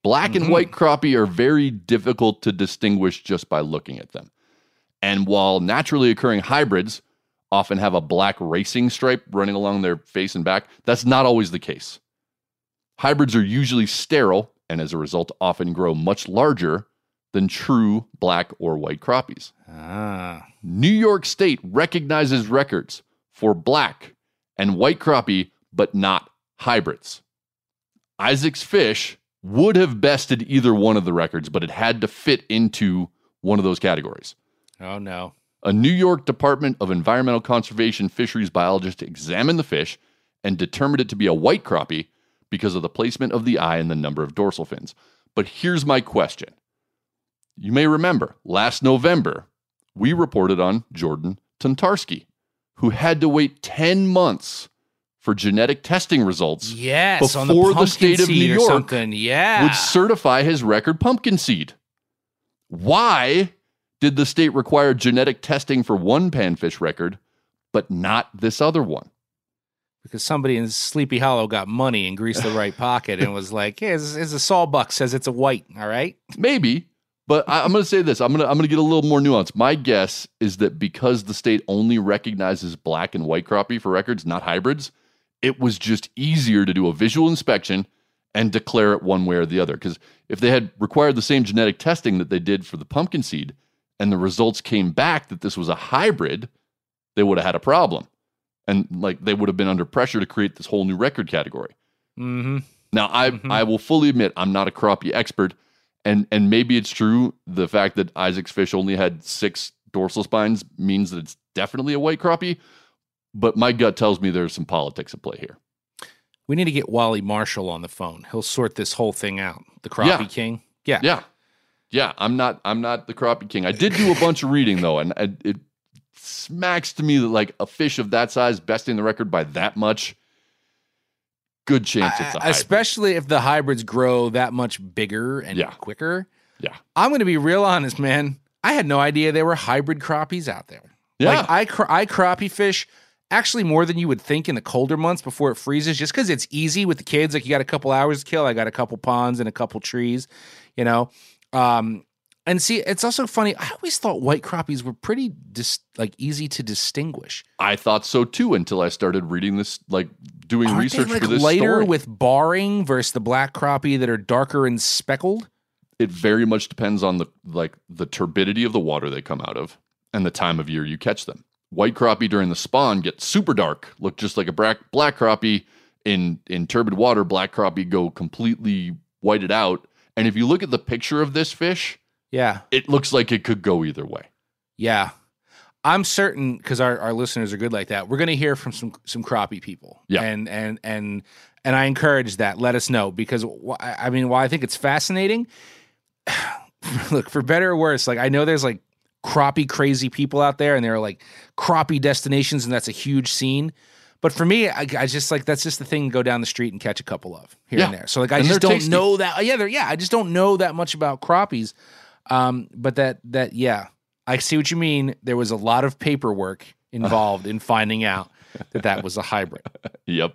Black Mhm. and white crappie are very difficult to distinguish just by looking at them. And while naturally occurring hybrids often have a black racing stripe running along their face and back, that's not always the case. Hybrids are usually sterile and as a result often grow much larger than true black or white crappies. Ah. New York State recognizes records for black and white crappie, but not hybrids. Isaac's fish would have bested either one of the records, but it had to fit into one of those categories. Oh no. A New York Department of Environmental Conservation fisheries biologist examined the fish and determined it to be a white crappie because of the placement of the eye and the number of dorsal fins. But here's my question. You may remember last November, we reported on Jordan Tuntarski, who had to wait 10 months for genetic testing results Yes, on the before the, state of New York something. Yeah. would certify his record pumpkin seed. Why did the state require genetic testing for one panfish record, but not this other one? because somebody in Sleepy Hollow got money and greased the right pocket and was like, "Hey, it's, it's a sawbuck says it's a white." All right. Maybe, But I, I'm going to say this. I'm going to I'm going to get a little more nuance. My guess is that because the state only recognizes black and white crappie for records, not hybrids, it was just easier to do a visual inspection and declare it one way or the other. Because if they had required the same genetic testing that they did for the pumpkin seed, and the results came back that this was a hybrid, they would have had a problem, and like they would have been under pressure to create this whole new record category. Mm-hmm. Now, I I will fully admit I'm not a crappie expert, and and maybe it's true the fact that Isaac's fish only had six dorsal spines means that it's definitely a white crappie, but my gut tells me there's some politics at play here. We need to get Wally Marshall on the phone. He'll sort this whole thing out. The crappie Yeah. king. Yeah. Yeah, yeah. I'm not I'm not the crappie king. I did do a bunch of reading though, and it, it smacks to me that like a fish of that size besting the record by that much. Good chance it's a hybrid. Especially if the hybrids grow that much bigger and Yeah. quicker. Yeah. I'm going to be real honest, man. I had no idea there were hybrid crappies out there. Yeah. Like I cra- I crappie fish actually more than you would think in the colder months before it freezes just cuz it's easy with the kids like you got a couple hours to kill. I got a couple ponds and a couple trees, you know. Um and see, it's also funny. I always thought white crappies were pretty dis- like easy to distinguish. I thought so too until I started reading this, like doing Aren't research they like for this lighter story. with barring versus the black crappie that are darker and speckled? it very much depends on the like the turbidity of the water they come out of and the time of year you catch them. White crappie during the spawn get super dark, look just like a black black crappie. In in turbid water, black crappie go completely whited out. And if you look at the picture of this fish, Yeah. it looks like it could go either way. Yeah. I'm certain because our, our listeners are good like that. We're going to hear from some some crappie people. Yeah. And and and and I encourage that. Let us know because wh- I I mean, while I think it's fascinating, look for better or worse. Like I know there's like crappie crazy people out there, and there are like crappie destinations, and that's a huge scene. But for me, I, I just like that's just the thing. Go down the street and catch a couple of here and there. So like I And just don't tasty. know that. Yeah, they're, yeah. I just don't know that much about crappies. Um, but that that yeah, I see what you mean. There was a lot of paperwork involved in finding out that that was a hybrid. Yep.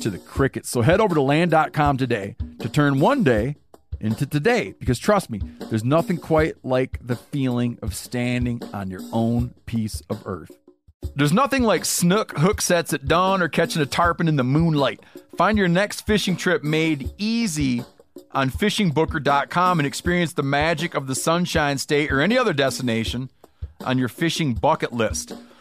to the crickets. So head over to land.com today to turn one day into today because trust me, there's nothing quite like the feeling of standing on your own piece of earth. There's nothing like snook hook sets at dawn or catching a tarpon in the moonlight. Find your next fishing trip made easy on fishingbooker.com and experience the magic of the Sunshine State or any other destination on your fishing bucket list.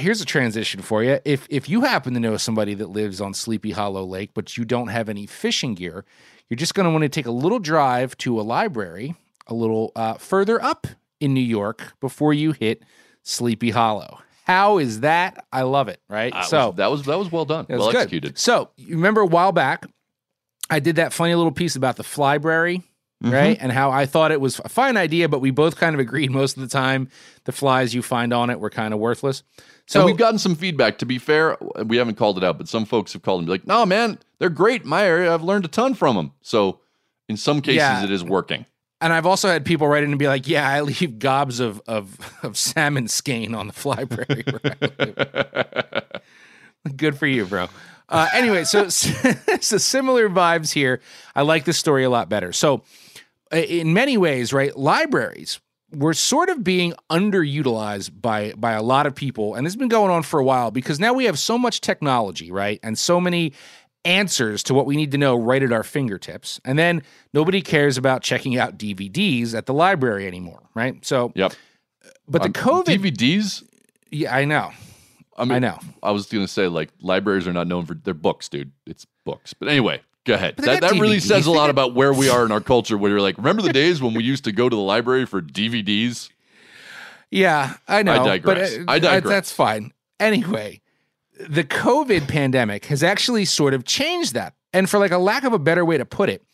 Here's a transition for you. If if you happen to know somebody that lives on Sleepy Hollow Lake, but you don't have any fishing gear, you're just going to want to take a little drive to a library a little uh, further up in New York before you hit Sleepy Hollow. How is that? I love it. Right. That so that was that was well done, it was well good. executed. So you remember a while back, I did that funny little piece about the flybrary, Mm-hmm. right? And how I thought it was a fine idea, but we both kind of agreed most of the time the flies you find on it were kind of worthless. So So we've gotten some feedback. To be fair, we haven't called it out, but some folks have called and be like, "No, man, they're great my area. I've learned a ton from them." So in some cases, Yeah. it is working. and I've also had people write in and be like, "Yeah, I leave gobs of of, of salmon skein on the flybrary." Good for you, bro. Uh, anyway, so so similar vibes here. I like this story a lot better. So, in many ways, right, libraries were sort of being underutilized by by a lot of people, and this has been going on for a while because now we have so much technology, right, and so many answers to what we need to know right at our fingertips, and then nobody cares about checking out DVDs at the library anymore, right? So, Yep. but the Um, COVID, DVDs. yeah, I know. I mean, I know. I was going to say like libraries are not known for their books, dude. It's books. But anyway, go ahead. That, that really says a lot got- about where we are in our culture. Where you're like, remember the days when we used to go to the library for DVDs? Yeah, I know. I digress. But, uh, I digress. That's fine. Anyway, the COVID pandemic has actually sort of changed that. And for like a lack of a better way to put it,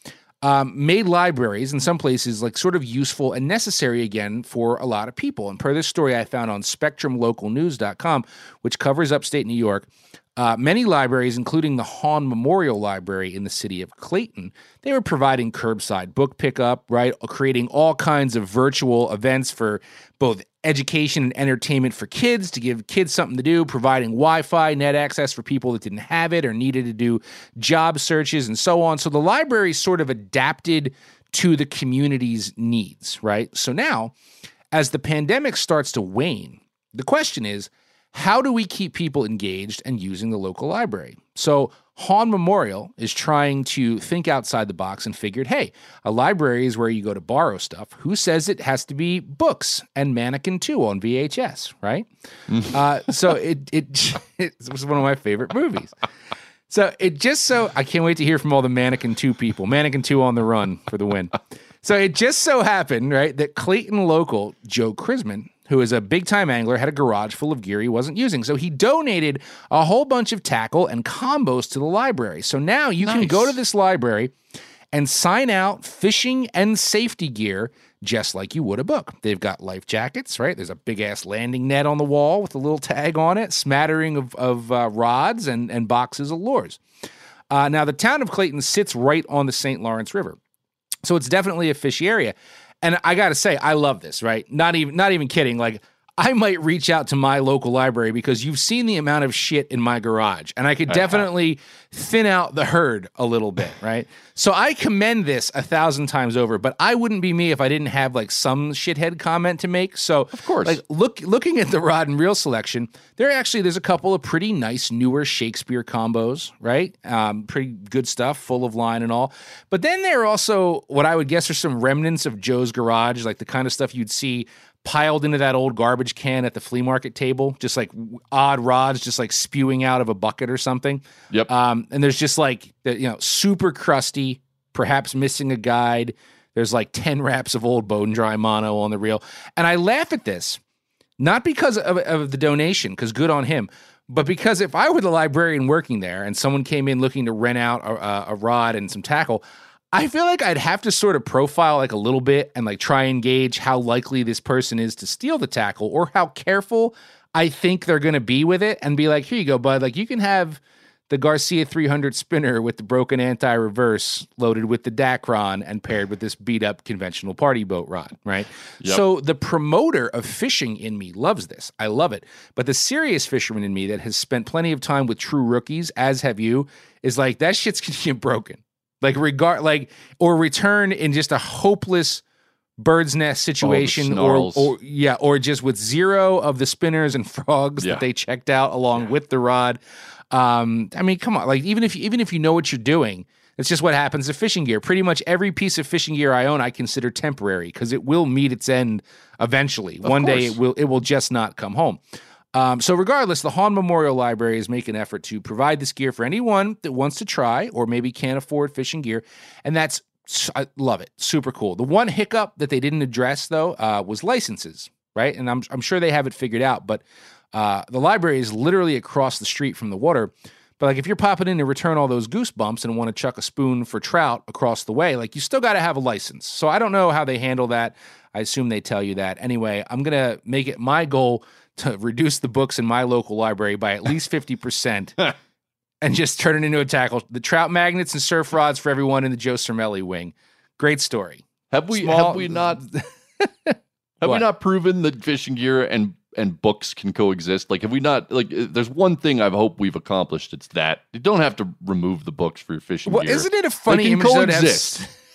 um, made libraries in some places like sort of useful and necessary again for a lot of people. And per this story I found on SpectrumLocalNews.com, which covers upstate New York, uh, many libraries, including the Hawn Memorial Library in the city of Clayton, they were providing curbside book pickup, right? Creating all kinds of virtual events for both education and entertainment for kids to give kids something to do, providing Wi Fi, net access for people that didn't have it or needed to do job searches and so on. So the library sort of adapted to the community's needs, right? So now, as the pandemic starts to wane, the question is, how do we keep people engaged and using the local library? So, Hawn Memorial is trying to think outside the box and figured, hey, a library is where you go to borrow stuff. Who says it has to be books and Mannequin 2 on VHS, right? uh, so, it, it, it was one of my favorite movies. So, it just so, I can't wait to hear from all the Mannequin 2 people. Mannequin 2 on the run for the win. So, it just so happened, right, that Clayton local Joe Chrisman who is a big time angler, had a garage full of gear he wasn't using. So he donated a whole bunch of tackle and combos to the library. So now you can go to this library and sign out fishing and safety gear just like you would a book. They've got life jackets, right? There's a big ass landing net on the wall with a little tag on it, smattering of, of uh, rods and, and boxes of lures. Uh, now, the town of Clayton sits right on the St. Lawrence River. So it's definitely a fishy area. And I got to say, I love this, right? Not even not even kidding. Like I might reach out to my local library because you've seen the amount of shit in my garage, and I could definitely thin out the herd a little bit, right? So I commend this a thousand times over, but I wouldn't be me if I didn't have like some shithead comment to make. So of course. like look looking at the rod and reel selection, there actually there's a couple of pretty nice newer Shakespeare combos, right? Um, pretty good stuff, full of line and all. But then there are also what I would guess are some remnants of Joe's garage, like the kind of stuff you'd see piled into that old garbage can at the flea market table, just like odd rods, just like spewing out of a bucket or something. Yep. Um, and there's just like the, you know super crusty, perhaps missing a guide. There's like ten wraps of old bone dry mono on the reel, and I laugh at this not because of, of the donation, because good on him, but because if I were the librarian working there and someone came in looking to rent out a, a rod and some tackle, I feel like I'd have to sort of profile like a little bit and like try and gauge how likely this person is to steal the tackle or how careful I think they're going to be with it and be like, here you go, bud. Like you can have the Garcia 300 spinner with the broken anti reverse loaded with the Dacron and paired with this beat up conventional party boat rod, right? Yep. So the promoter of fishing in me loves this. I love it. But the serious fisherman in me that has spent plenty of time with true rookies, as have you, is like that shit's gonna get broken. Like regard like or return in just a hopeless bird's nest situation or, or yeah or just with zero of the spinners and frogs Yeah. that they checked out along with the rod. Um i mean come on like even if you even if you know what you're doing it's just what happens to fishing gear. Pretty much every piece of fishing gear i own i consider temporary because it will meet its end eventually. One day it will it will just not come home Um, so, regardless, the Hawn Memorial Library is making an effort to provide this gear for anyone that wants to try or maybe can't afford fishing gear. And that's, I love it. Super cool. The one hiccup that they didn't address, though, uh, was licenses, right? And I'm, I'm sure they have it figured out, but uh, the library is literally across the street from the water. But like if you're popping in to return all those goosebumps and want to chuck a spoon for trout across the way, like you still got to have a license. So I don't know how they handle that. I assume they tell you that. Anyway, I'm going to make it my goal to reduce the books in my local library by at least 50% and just turn it into a tackle. The trout magnets and surf rods for everyone in the Joe Cermele wing. Great story. Have we Small- have we not have we not proven that fishing gear and and books can coexist? Like have we not like uh, there's one thing I hope we've accomplished. It's that you don't have to remove the books for your fishing gear. Well, gear. isn't it a funny image though, to have coexist.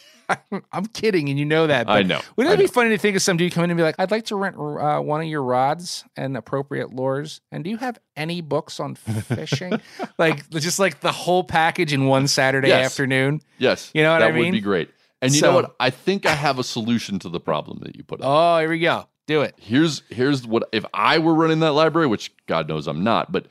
I'm kidding, and you know that. I know, Wouldn't I it be funny to think of some dude coming in and be like, "I'd like to rent uh, one of your rods and appropriate lures, and do you have any books on fishing?" like just like the whole package in one Saturday Yes. afternoon. Yes, You know what that I mean? That would be great. And you know what? I think I have a solution to the problem that you put up. Oh, here we go. Do it. here's here's what if I were running that library, which God knows I'm not, but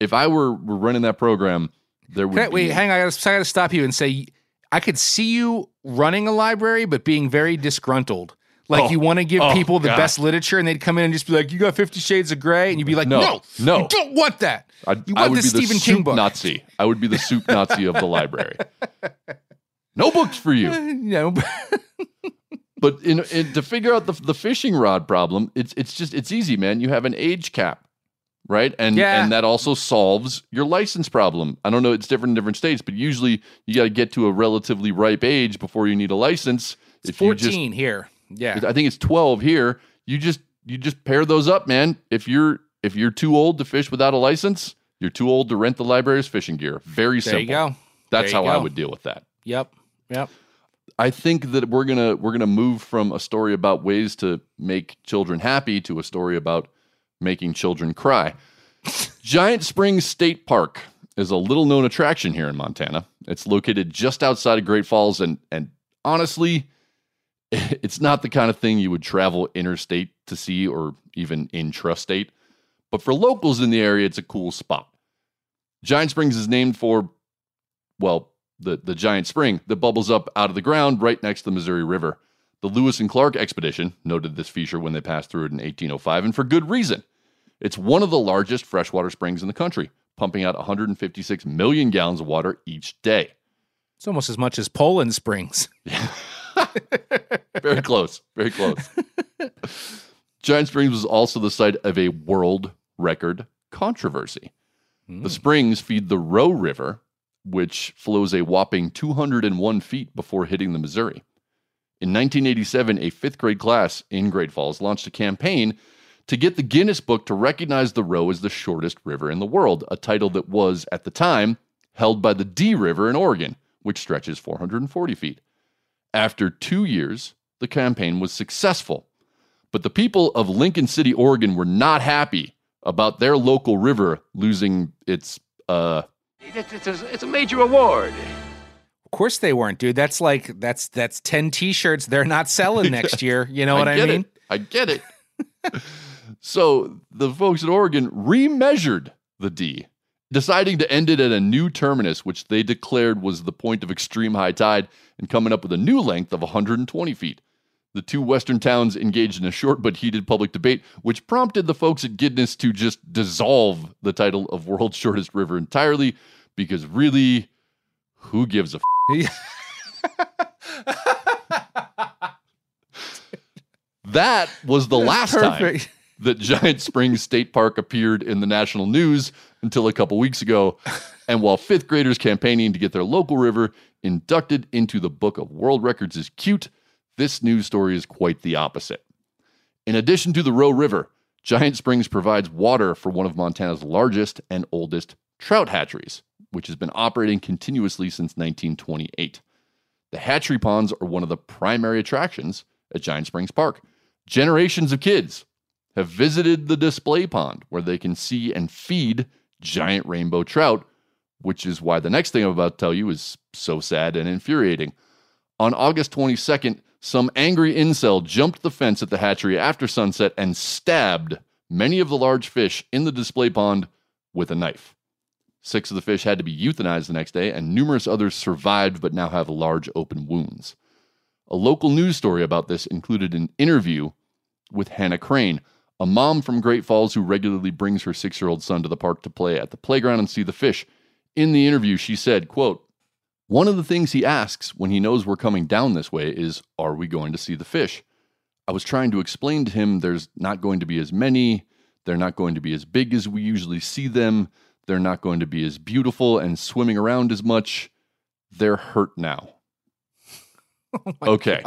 if I were, were running that program, there would I- be wait, hang on. I gotta, I gotta stop you and say, I could see you running a library, but being very disgruntled. Like Oh. you want to give Oh, people the God. best literature, and they'd come in and just be like, "You got Fifty Shades of Grey," and you'd be like, No, "No, no. you don't want that. I'd, You I would the be Stephen the King soup book." Nazi. I would be the soup Nazi of the library. No books for you. no, But in, in to figure out the the fishing rod problem, it's it's just it's easy, man. You have an age cap, right? And Yeah. and that also solves your license problem. I don't know, it's different in different states, but usually you got to get to a relatively ripe age before you need a license. it's If you just fourteen here. Yeah, I think it's 12 here. You just you just pair those up, man. If you're if you're too old to fish without a license, you're too old to rent the library's fishing gear. Very there simple. you go. That's There how you I would deal with that. Yep, yep. I think that we're gonna we're gonna move from a story about ways to make children happy to a story about making children cry. Giant Springs State Park is a little known attraction here in Montana. It's located just outside of Great Falls, and and honestly, it's not the kind of thing you would travel interstate to see or even intrastate. But for locals in the area, it's a cool spot. Giant Springs is named for, well, the, the giant spring that bubbles up out of the ground right next to the Missouri River. The Lewis and Clark expedition noted this feature when they passed through it in 1805, and for good reason. It's one of the largest freshwater springs in the country, pumping out 156 million gallons of water each day. It's almost as much as Poland Springs. Very close. Very close. Giant Springs was also the site of a world record controversy. Hmm. The springs feed the Roe River, which flows a whopping 201 feet before hitting the Missouri. In 1987, a fifth grade class in Great Falls launched a campaign to get the Guinness Book to recognize the Roe as the shortest river in the world, a title that was, at the time, held by the D River in Oregon, which stretches 440 feet. After two years, the campaign was successful. But the people of Lincoln City, Oregon were not happy about their local river losing its uh It's, it's, a, it's a major award. Of course they weren't, dude. That's like that's that's ten T-shirts they're not selling next year. You know what I mean? It. I get it. so the folks in Oregon remeasured the D, deciding to end it at a new terminus, which they declared was the point of extreme high tide, and coming up with a new length of 120 feet. The two western towns engaged in a short but heated public debate, which prompted the folks at Guinness to just dissolve the title of world's shortest river entirely, because really, who gives a That was the last Perfect. time that Giant Springs State Park appeared in the national news until a couple weeks ago. And while fifth graders campaigning to get their local river inducted into the Book of World Records is cute, this news story is quite the opposite. In addition to the Roe River, Giant Springs provides water for one of Montana's largest and oldest trout hatcheries, which has been operating continuously since 1928. The hatchery ponds are one of the primary attractions at Giant Springs Park. Generations of kids have visited the display pond where they can see and feed giant rainbow trout, which is why the next thing I'm about to tell you is so sad and infuriating. On August 22nd, some angry incel jumped the fence at the hatchery after sunset and stabbed many of the large fish in the display pond with a knife. Six of the fish had to be euthanized the next day, and numerous others survived but now have large open wounds. A local news story about this included an interview with Hannah Crane, a mom from Great Falls who regularly brings her six year old son to the park to play at the playground and see the fish. In the interview, she said, quote, One of the things he asks when he knows we're coming down this way is, Are we going to see the fish? I was trying to explain to him there's not going to be as many, they're not going to be as big as we usually see them, they're not going to be as beautiful and swimming around as much. They're hurt now. okay.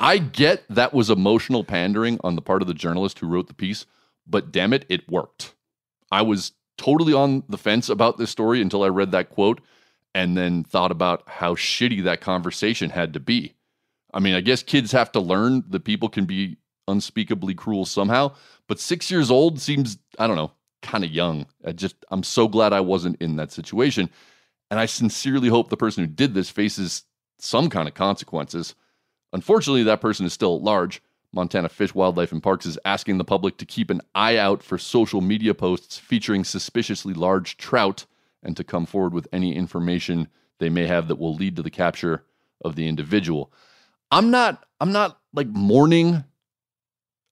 I get that was emotional pandering on the part of the journalist who wrote the piece, but damn it, it worked. I was totally on the fence about this story until I read that quote and then thought about how shitty that conversation had to be. I mean, I guess kids have to learn that people can be unspeakably cruel somehow, but six years old seems, I don't know, kind of young. I just, I'm so glad I wasn't in that situation. And I sincerely hope the person who did this faces some kind of consequences. Unfortunately, that person is still at large. Montana Fish, Wildlife, and Parks is asking the public to keep an eye out for social media posts featuring suspiciously large trout and to come forward with any information they may have that will lead to the capture of the individual. I'm not I'm not like mourning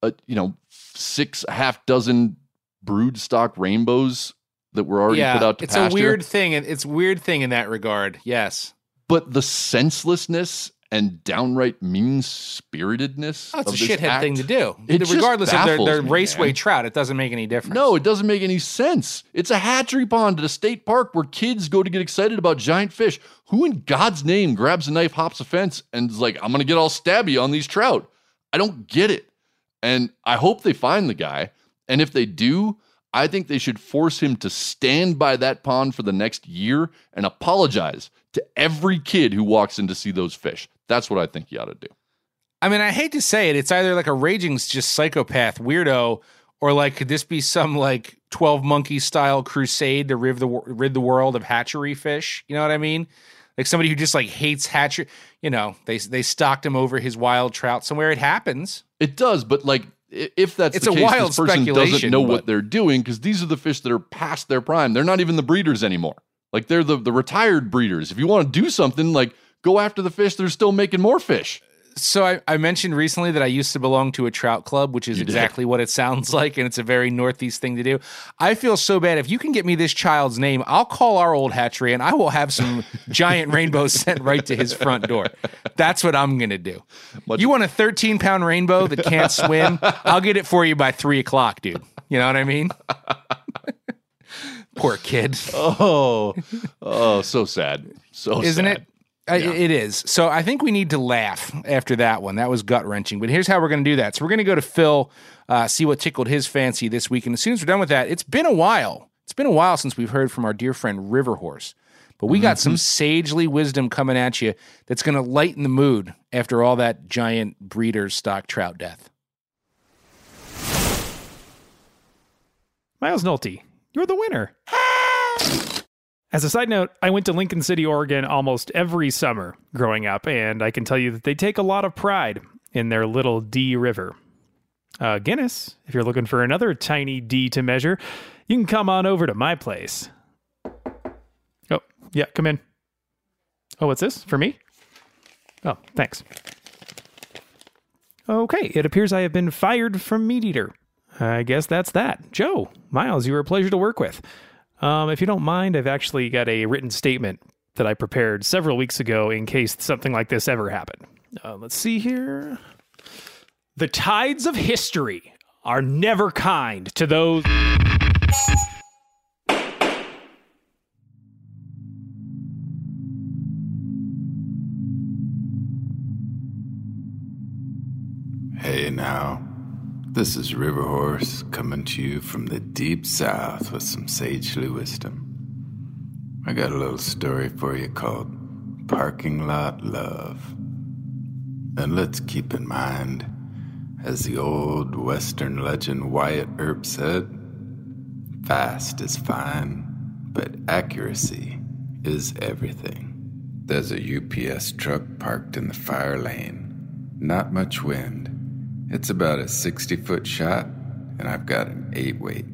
a you know six half dozen brood stock rainbows that were already yeah, put out to it's pasture. It's a weird thing. and It's weird thing in that regard. Yes. but the senselessness and downright mean spiritedness. Oh, it's a shithead thing to do. Regardless of their, their me, raceway man. trout, it doesn't make any difference. No, it doesn't make any sense. It's a hatchery pond at a state park where kids go to get excited about giant fish. Who in God's name grabs a knife, hops a fence, and is like, I'm going to get all stabby on these trout? I don't get it. And I hope they find the guy. And if they do, I think they should force him to stand by that pond for the next year and apologize to every kid who walks in to see those fish. That's what I think you ought to do. I mean, I hate to say it. It's either like a raging just psychopath weirdo, or like could this be some like Twelve Monkey style crusade to rid the rid the world of hatchery fish? You know what I mean? Like somebody who just like hates hatchery. You know, they they stocked him over his wild trout somewhere. It happens. It does, but like if that's It's the a case, wild this person doesn't know but- what they're doing because these are the fish that are past their prime. They're not even the breeders anymore. Like they're the the retired breeders. If you want to do something, like go after the fish They're still making more fish. So I, I mentioned recently that I used to belong to a trout club, which is You did. exactly what it sounds like, and it's a very northeast thing to do. I feel so bad. If you can get me this child's name, I'll call our old hatchery and I will have some giant rainbows sent right to his front door. That's what I'm gonna do. you want a 13 pound rainbow that can't swim? I'll get it for you by three o'clock, dude. You know what I mean? Poor kid. Oh, oh, so sad. So isn't sad. it? I- It is. So I think we need to laugh after that one. That was gut wrenching. But here's how we're going to do that. So we're going to go to Phil, uh, see what tickled his fancy this week. And as soon as we're done with that, it's been a while. It's been a while since we've heard from our dear friend River Horse. But we got some sagely wisdom coming at you that's going to lighten the mood after all that giant breeder stock trout death. Miles Nolte, you're the winner. As a side note, I went to Lincoln City, Oregon almost every summer growing up, and I can tell you that they take a lot of pride in their little D River. Uh, Guinness, if you're looking for another tiny D to measure, you can come on over to my place. Oh, yeah, come in. Oh, what's this? For me? Oh, thanks. Okay, it appears I have been fired from Meat Eater. I guess that's that. Joe, Miles, you were a pleasure to work with. Um, if you don't mind, I've actually got a written statement that I prepared several weeks ago in case something like this ever happened. Uh, let's see here. The tides of history are never kind to those. This is River Horse coming to you from the deep south with some sagely wisdom. I got a little story for you called Parking Lot Love. And let's keep in mind, as the old Western legend Wyatt Earp said, fast is fine, but accuracy is everything. There's a UPS truck parked in the fire lane. Not much wind. It's about a 60 foot shot, and I've got an eight weight.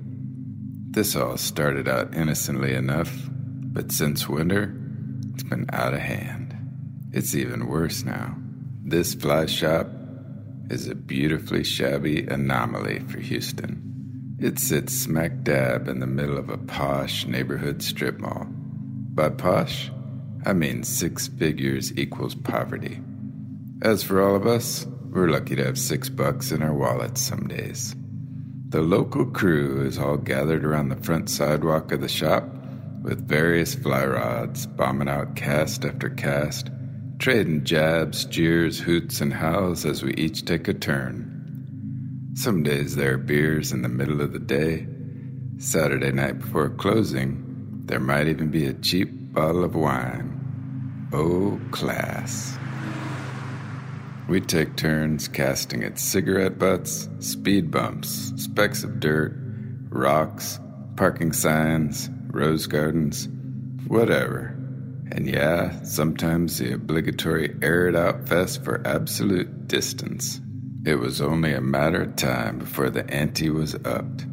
This all started out innocently enough, but since winter, it's been out of hand. It's even worse now. This fly shop is a beautifully shabby anomaly for Houston. It sits smack dab in the middle of a posh neighborhood strip mall. By posh, I mean six figures equals poverty. As for all of us, we're lucky to have six bucks in our wallets some days. The local crew is all gathered around the front sidewalk of the shop with various fly rods, bombing out cast after cast, trading jabs, jeers, hoots, and howls as we each take a turn. Some days there are beers in the middle of the day. Saturday night before closing, there might even be a cheap bottle of wine. Oh, class. We take turns casting at cigarette butts, speed bumps, specks of dirt, rocks, parking signs, rose gardens, whatever. And yeah, sometimes the obligatory air it out fest for absolute distance. It was only a matter of time before the ante was upped.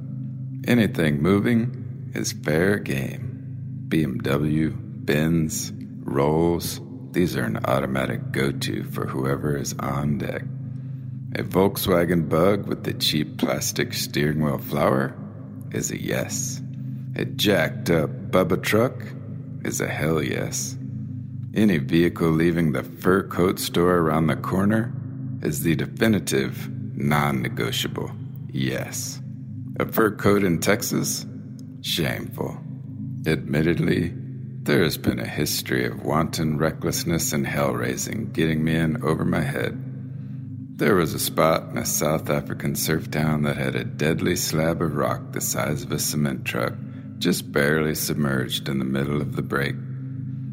Anything moving is fair game. BMW, Benz, Rolls, these are an automatic go to for whoever is on deck. A Volkswagen Bug with the cheap plastic steering wheel flower is a yes. A jacked up Bubba truck is a hell yes. Any vehicle leaving the fur coat store around the corner is the definitive non negotiable yes. A fur coat in Texas? Shameful. Admittedly, there has been a history of wanton recklessness and hell raising getting me in over my head. There was a spot in a South African surf town that had a deadly slab of rock the size of a cement truck just barely submerged in the middle of the break.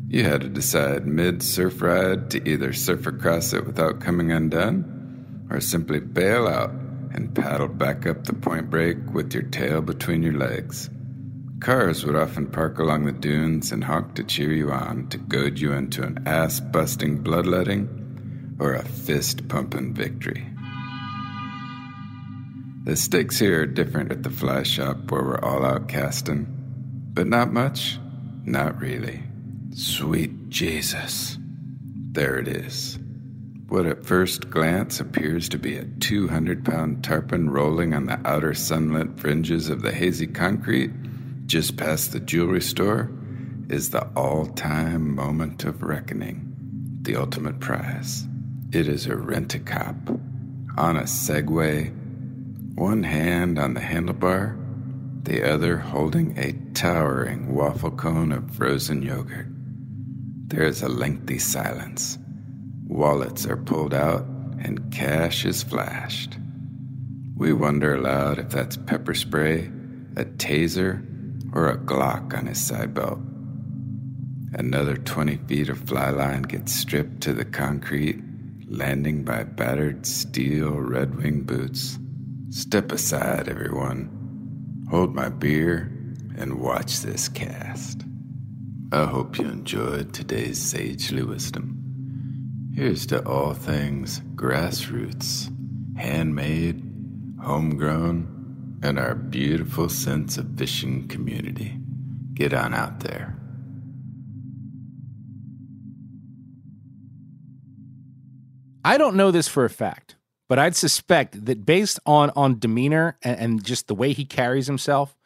You had to decide mid surf ride to either surf across it without coming undone, or simply bail out and paddle back up the point break with your tail between your legs. Cars would often park along the dunes and honk to cheer you on to goad you into an ass busting bloodletting or a fist pumping victory. The stakes here are different at the fly shop where we're all out casting, but not much, not really. Sweet Jesus. There it is. What at first glance appears to be a 200 pound tarpon rolling on the outer sunlit fringes of the hazy concrete just past the jewelry store is the all time moment of reckoning, the ultimate prize. It is a rent a cop on a Segway, one hand on the handlebar, the other holding a towering waffle cone of frozen yogurt. There is a lengthy silence. Wallets are pulled out and cash is flashed. We wonder aloud if that's pepper spray, a taser, or a Glock on his side belt. Another 20 feet of fly line gets stripped to the concrete, landing by battered steel Red Wing boots. Step aside, everyone. Hold my beer and watch this cast. I hope you enjoyed today's sagely wisdom. Here's to all things grassroots, handmade, homegrown, and our beautiful sense of fishing community. Get on out there. I don't know this for a fact, but I'd suspect that based on on demeanor and, and just the way he carries himself,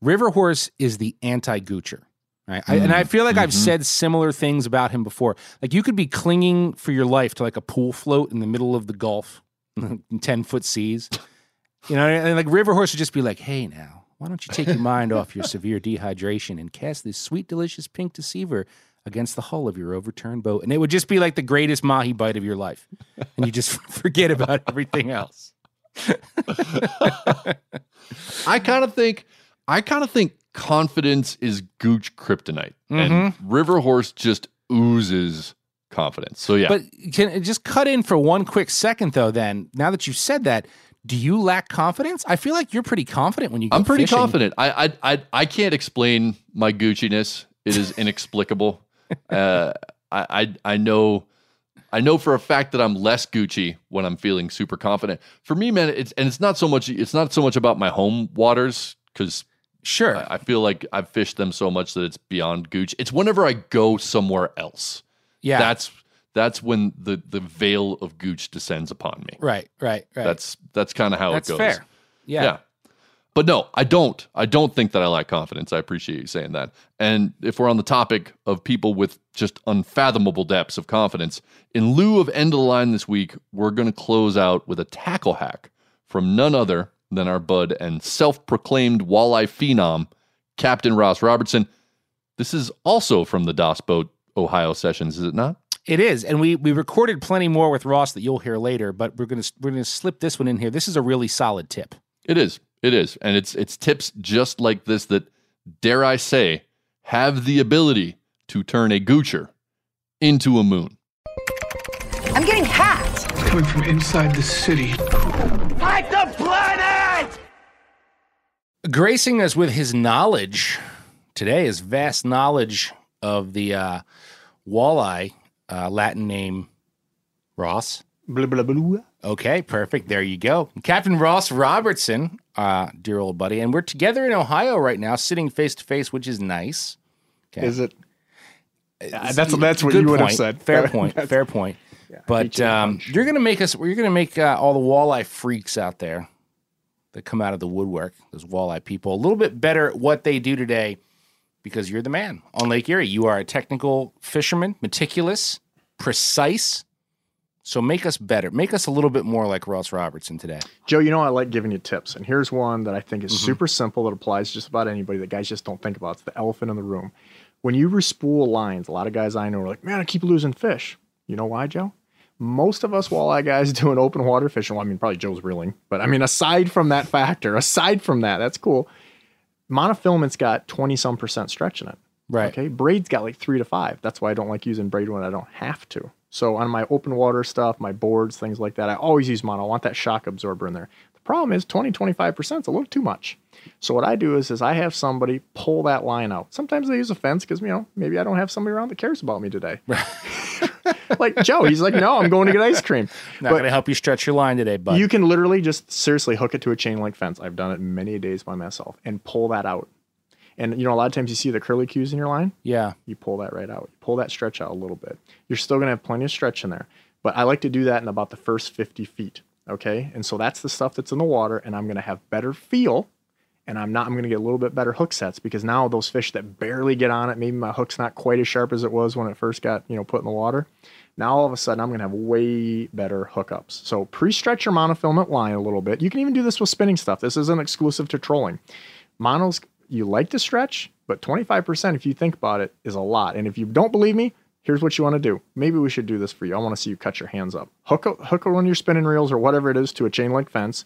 River Horse is the anti Goocher. Right? I, and I feel like I've Mm-hmm. said similar things about him before. Like you could be clinging for your life to like a pool float in the middle of the Gulf, ten foot seas. You know, and like River Horse would just be like, "Hey, now, why don't you take your mind off your severe dehydration and cast this sweet, delicious pink deceiver against the hull of your overturned boat?" And it would just be like the greatest mahi bite of your life, and you just forget about everything else. I kind of think, I kind of think confidence is Gooch kryptonite, and Mm-hmm. River Horse just oozes confidence. So yeah, But can just cut in for one quick second, though? Then, now that you've said that, do you lack confidence? I feel like you're pretty confident when you. Go I'm pretty fishing. confident. I, I I I can't explain my Goochiness. It is inexplicable. uh, I, I I know I know for a fact that I'm less Goochy when I'm feeling super confident. For me, man, it's and it's not so much it's not so much about my home waters because Sure. I, I feel like I've fished them so much that it's beyond Goochy. It's whenever I go somewhere else. Yeah. That's that's when the the veil of Gooch descends upon me. right, right, right. That's that's kind of how That's it goes. fair. Yeah. Yeah. But no, I don't. I don't think that I lack confidence. I appreciate you saying that. And if we're on the topic of people with just unfathomable depths of confidence, in lieu of end of the line this week, we're going to close out with a tackle hack from none other than our bud and self proclaimed walleye phenom, Captain Ross Robertson. This is also from the Das Boat Ohio sessions, is it not? It is, and we we recorded plenty more with Ross that you'll hear later. But we're gonna we're gonna slip this one in here. This is a really solid tip. It is. It is. And it's it's tips just like this that dare I say have the ability to turn a goocher into a moon. I'm getting hacked. It's coming from inside the city. Fight the planet! Gracing us with his knowledge today, his vast knowledge of the uh, walleye, uh, Latin name Ross. Blah, blah, blah. Okay, perfect. There you go. Captain Ross Robertson, uh, dear old buddy. And we're together in Ohio right now, sitting face to face, which is nice. Okay. Is it? Uh, that's that's what you would have said. Fair point. Fair point. but um, you're gonna make us. You're gonna make uh, all the walleye freaks out there that come out of the woodwork, those walleye people, a little bit better at what they do today, because you're the man on Lake Erie. You are a technical fisherman, meticulous, precise. So make us better. Make us a little bit more like Ross Robertson today. Joe, you know I like giving you tips, and here's one that I think is Mhm. super simple that applies to just about anybody that guys just don't think about. It's the elephant in the room. When you respool lines, a lot of guys I know are like, "Man, I keep losing fish." You know why, Joe? Most of us walleye guys doing open water fishing. Well, I mean, probably Joe's reeling, but I mean, aside from that factor, aside from that, that's cool. Monofilament's got twenty some percent stretch in it. Right. Okay. Braid's got like three to five. That's why I don't like using braid when I don't have to. So on my open water stuff, my boards, things like that, I always use mono. I want that shock absorber in there. The problem is 20, 25% is a little too much. So what I do is, is I have somebody pull that line out. Sometimes I use a fence because, you know, maybe I don't have somebody around that cares about me today. like Joe, he's like, no, I'm going to get ice cream. Not But- going to help you stretch your line today, bud. you can literally just seriously hook it to a chain link fence. I've done it many days by myself and pull that out. And you know, a lot of times you see the curly cues in your line. Yeah. You pull that right out. You pull that stretch out a little bit. You're still gonna have plenty of stretch in there. But I like to do that in about the first 50 feet. Okay. And so that's the stuff that's in the water, and I'm gonna have better feel. And I'm not I'm gonna get a little bit better hook sets because now those fish that barely get on it, maybe my hook's not quite as sharp as it was when it first got, you know, put in the water. Now all of a sudden I'm gonna have way better hookups. So pre-stretch your monofilament line a little bit. You can even do this with spinning stuff. This isn't exclusive to trolling. Monos you like to stretch, but 25% if you think about it is a lot. And if you don't believe me, here's what you want to do. Maybe we should do this for you. I want to see you cut your hands up. Hook hook one of your spinning reels or whatever it is to a chain link fence.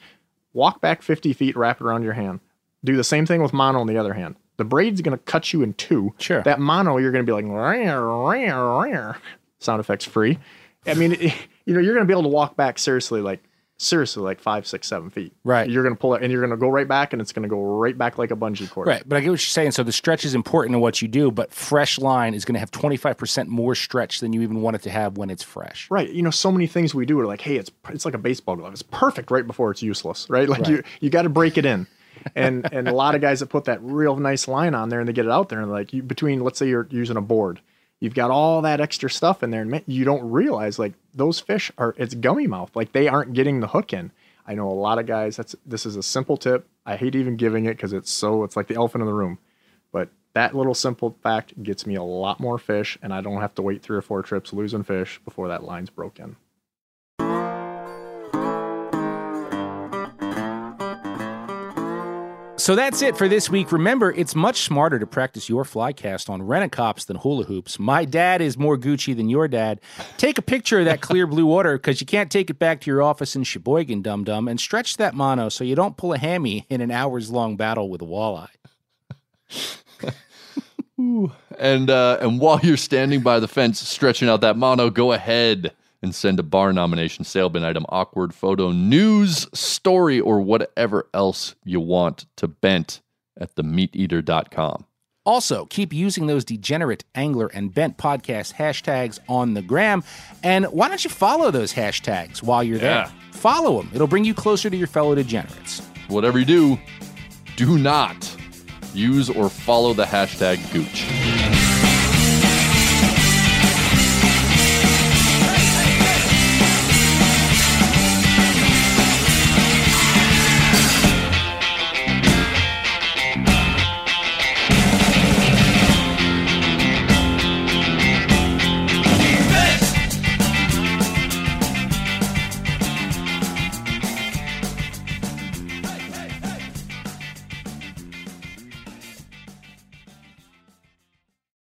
Walk back 50 feet, wrap it around your hand. Do the same thing with mono on the other hand. The braid's going to cut you in two. Sure. That mono, you're going to be like, "Rawr, rawr, rawr." sound effects free. I mean, it- you know, you're going to be able to walk back seriously, like seriously, like five, six, seven feet. Right. You're going to pull it, and you're going to go right back, and it's going to go right back like a bungee cord. Right, but I get what you're saying. So the stretch is important in what you do, but fresh line is going to have 25% more stretch than you even want it to have when it's fresh. Right. You know, so many things we do are like, hey, it's it's like a baseball glove. It's perfect right before it's useless. Right. Like Right. you you got to break it in. And and a lot of guys that put that real nice line on there and they get it out there and like you between let's say you're using a board, you've got all that extra stuff in there and you don't realize like those fish are it's gummy mouth. Like they aren't getting the hook in. I know a lot of guys. That's this is a simple tip. I hate even giving it because it's so it's like the elephant in the room. But that little simple fact gets me a lot more fish, and I don't have to wait three or four trips losing fish before that line's broken. So that's it for this week. Remember, it's much smarter to practice your flycast on Rent-A-Cops than hula hoops. My dad is more Goochy than your dad. Take a picture of that clear blue water because you can't take it back to your office in Sheboygan, dum dum, and stretch that mono so you don't pull a hammy in an hours long battle with a walleye. And uh, and while you're standing by the fence stretching out that mono, go ahead and send a bar nomination, sale bin item, awkward photo, news story, or whatever else you want to bent at themeateater.com. Also, keep using those degenerate angler and bent podcast hashtags on the gram. And why don't you follow those hashtags while you're Yeah. there? Follow them. It'll bring you closer to your fellow degenerates. Whatever you do, do not use or follow the hashtag Gooch.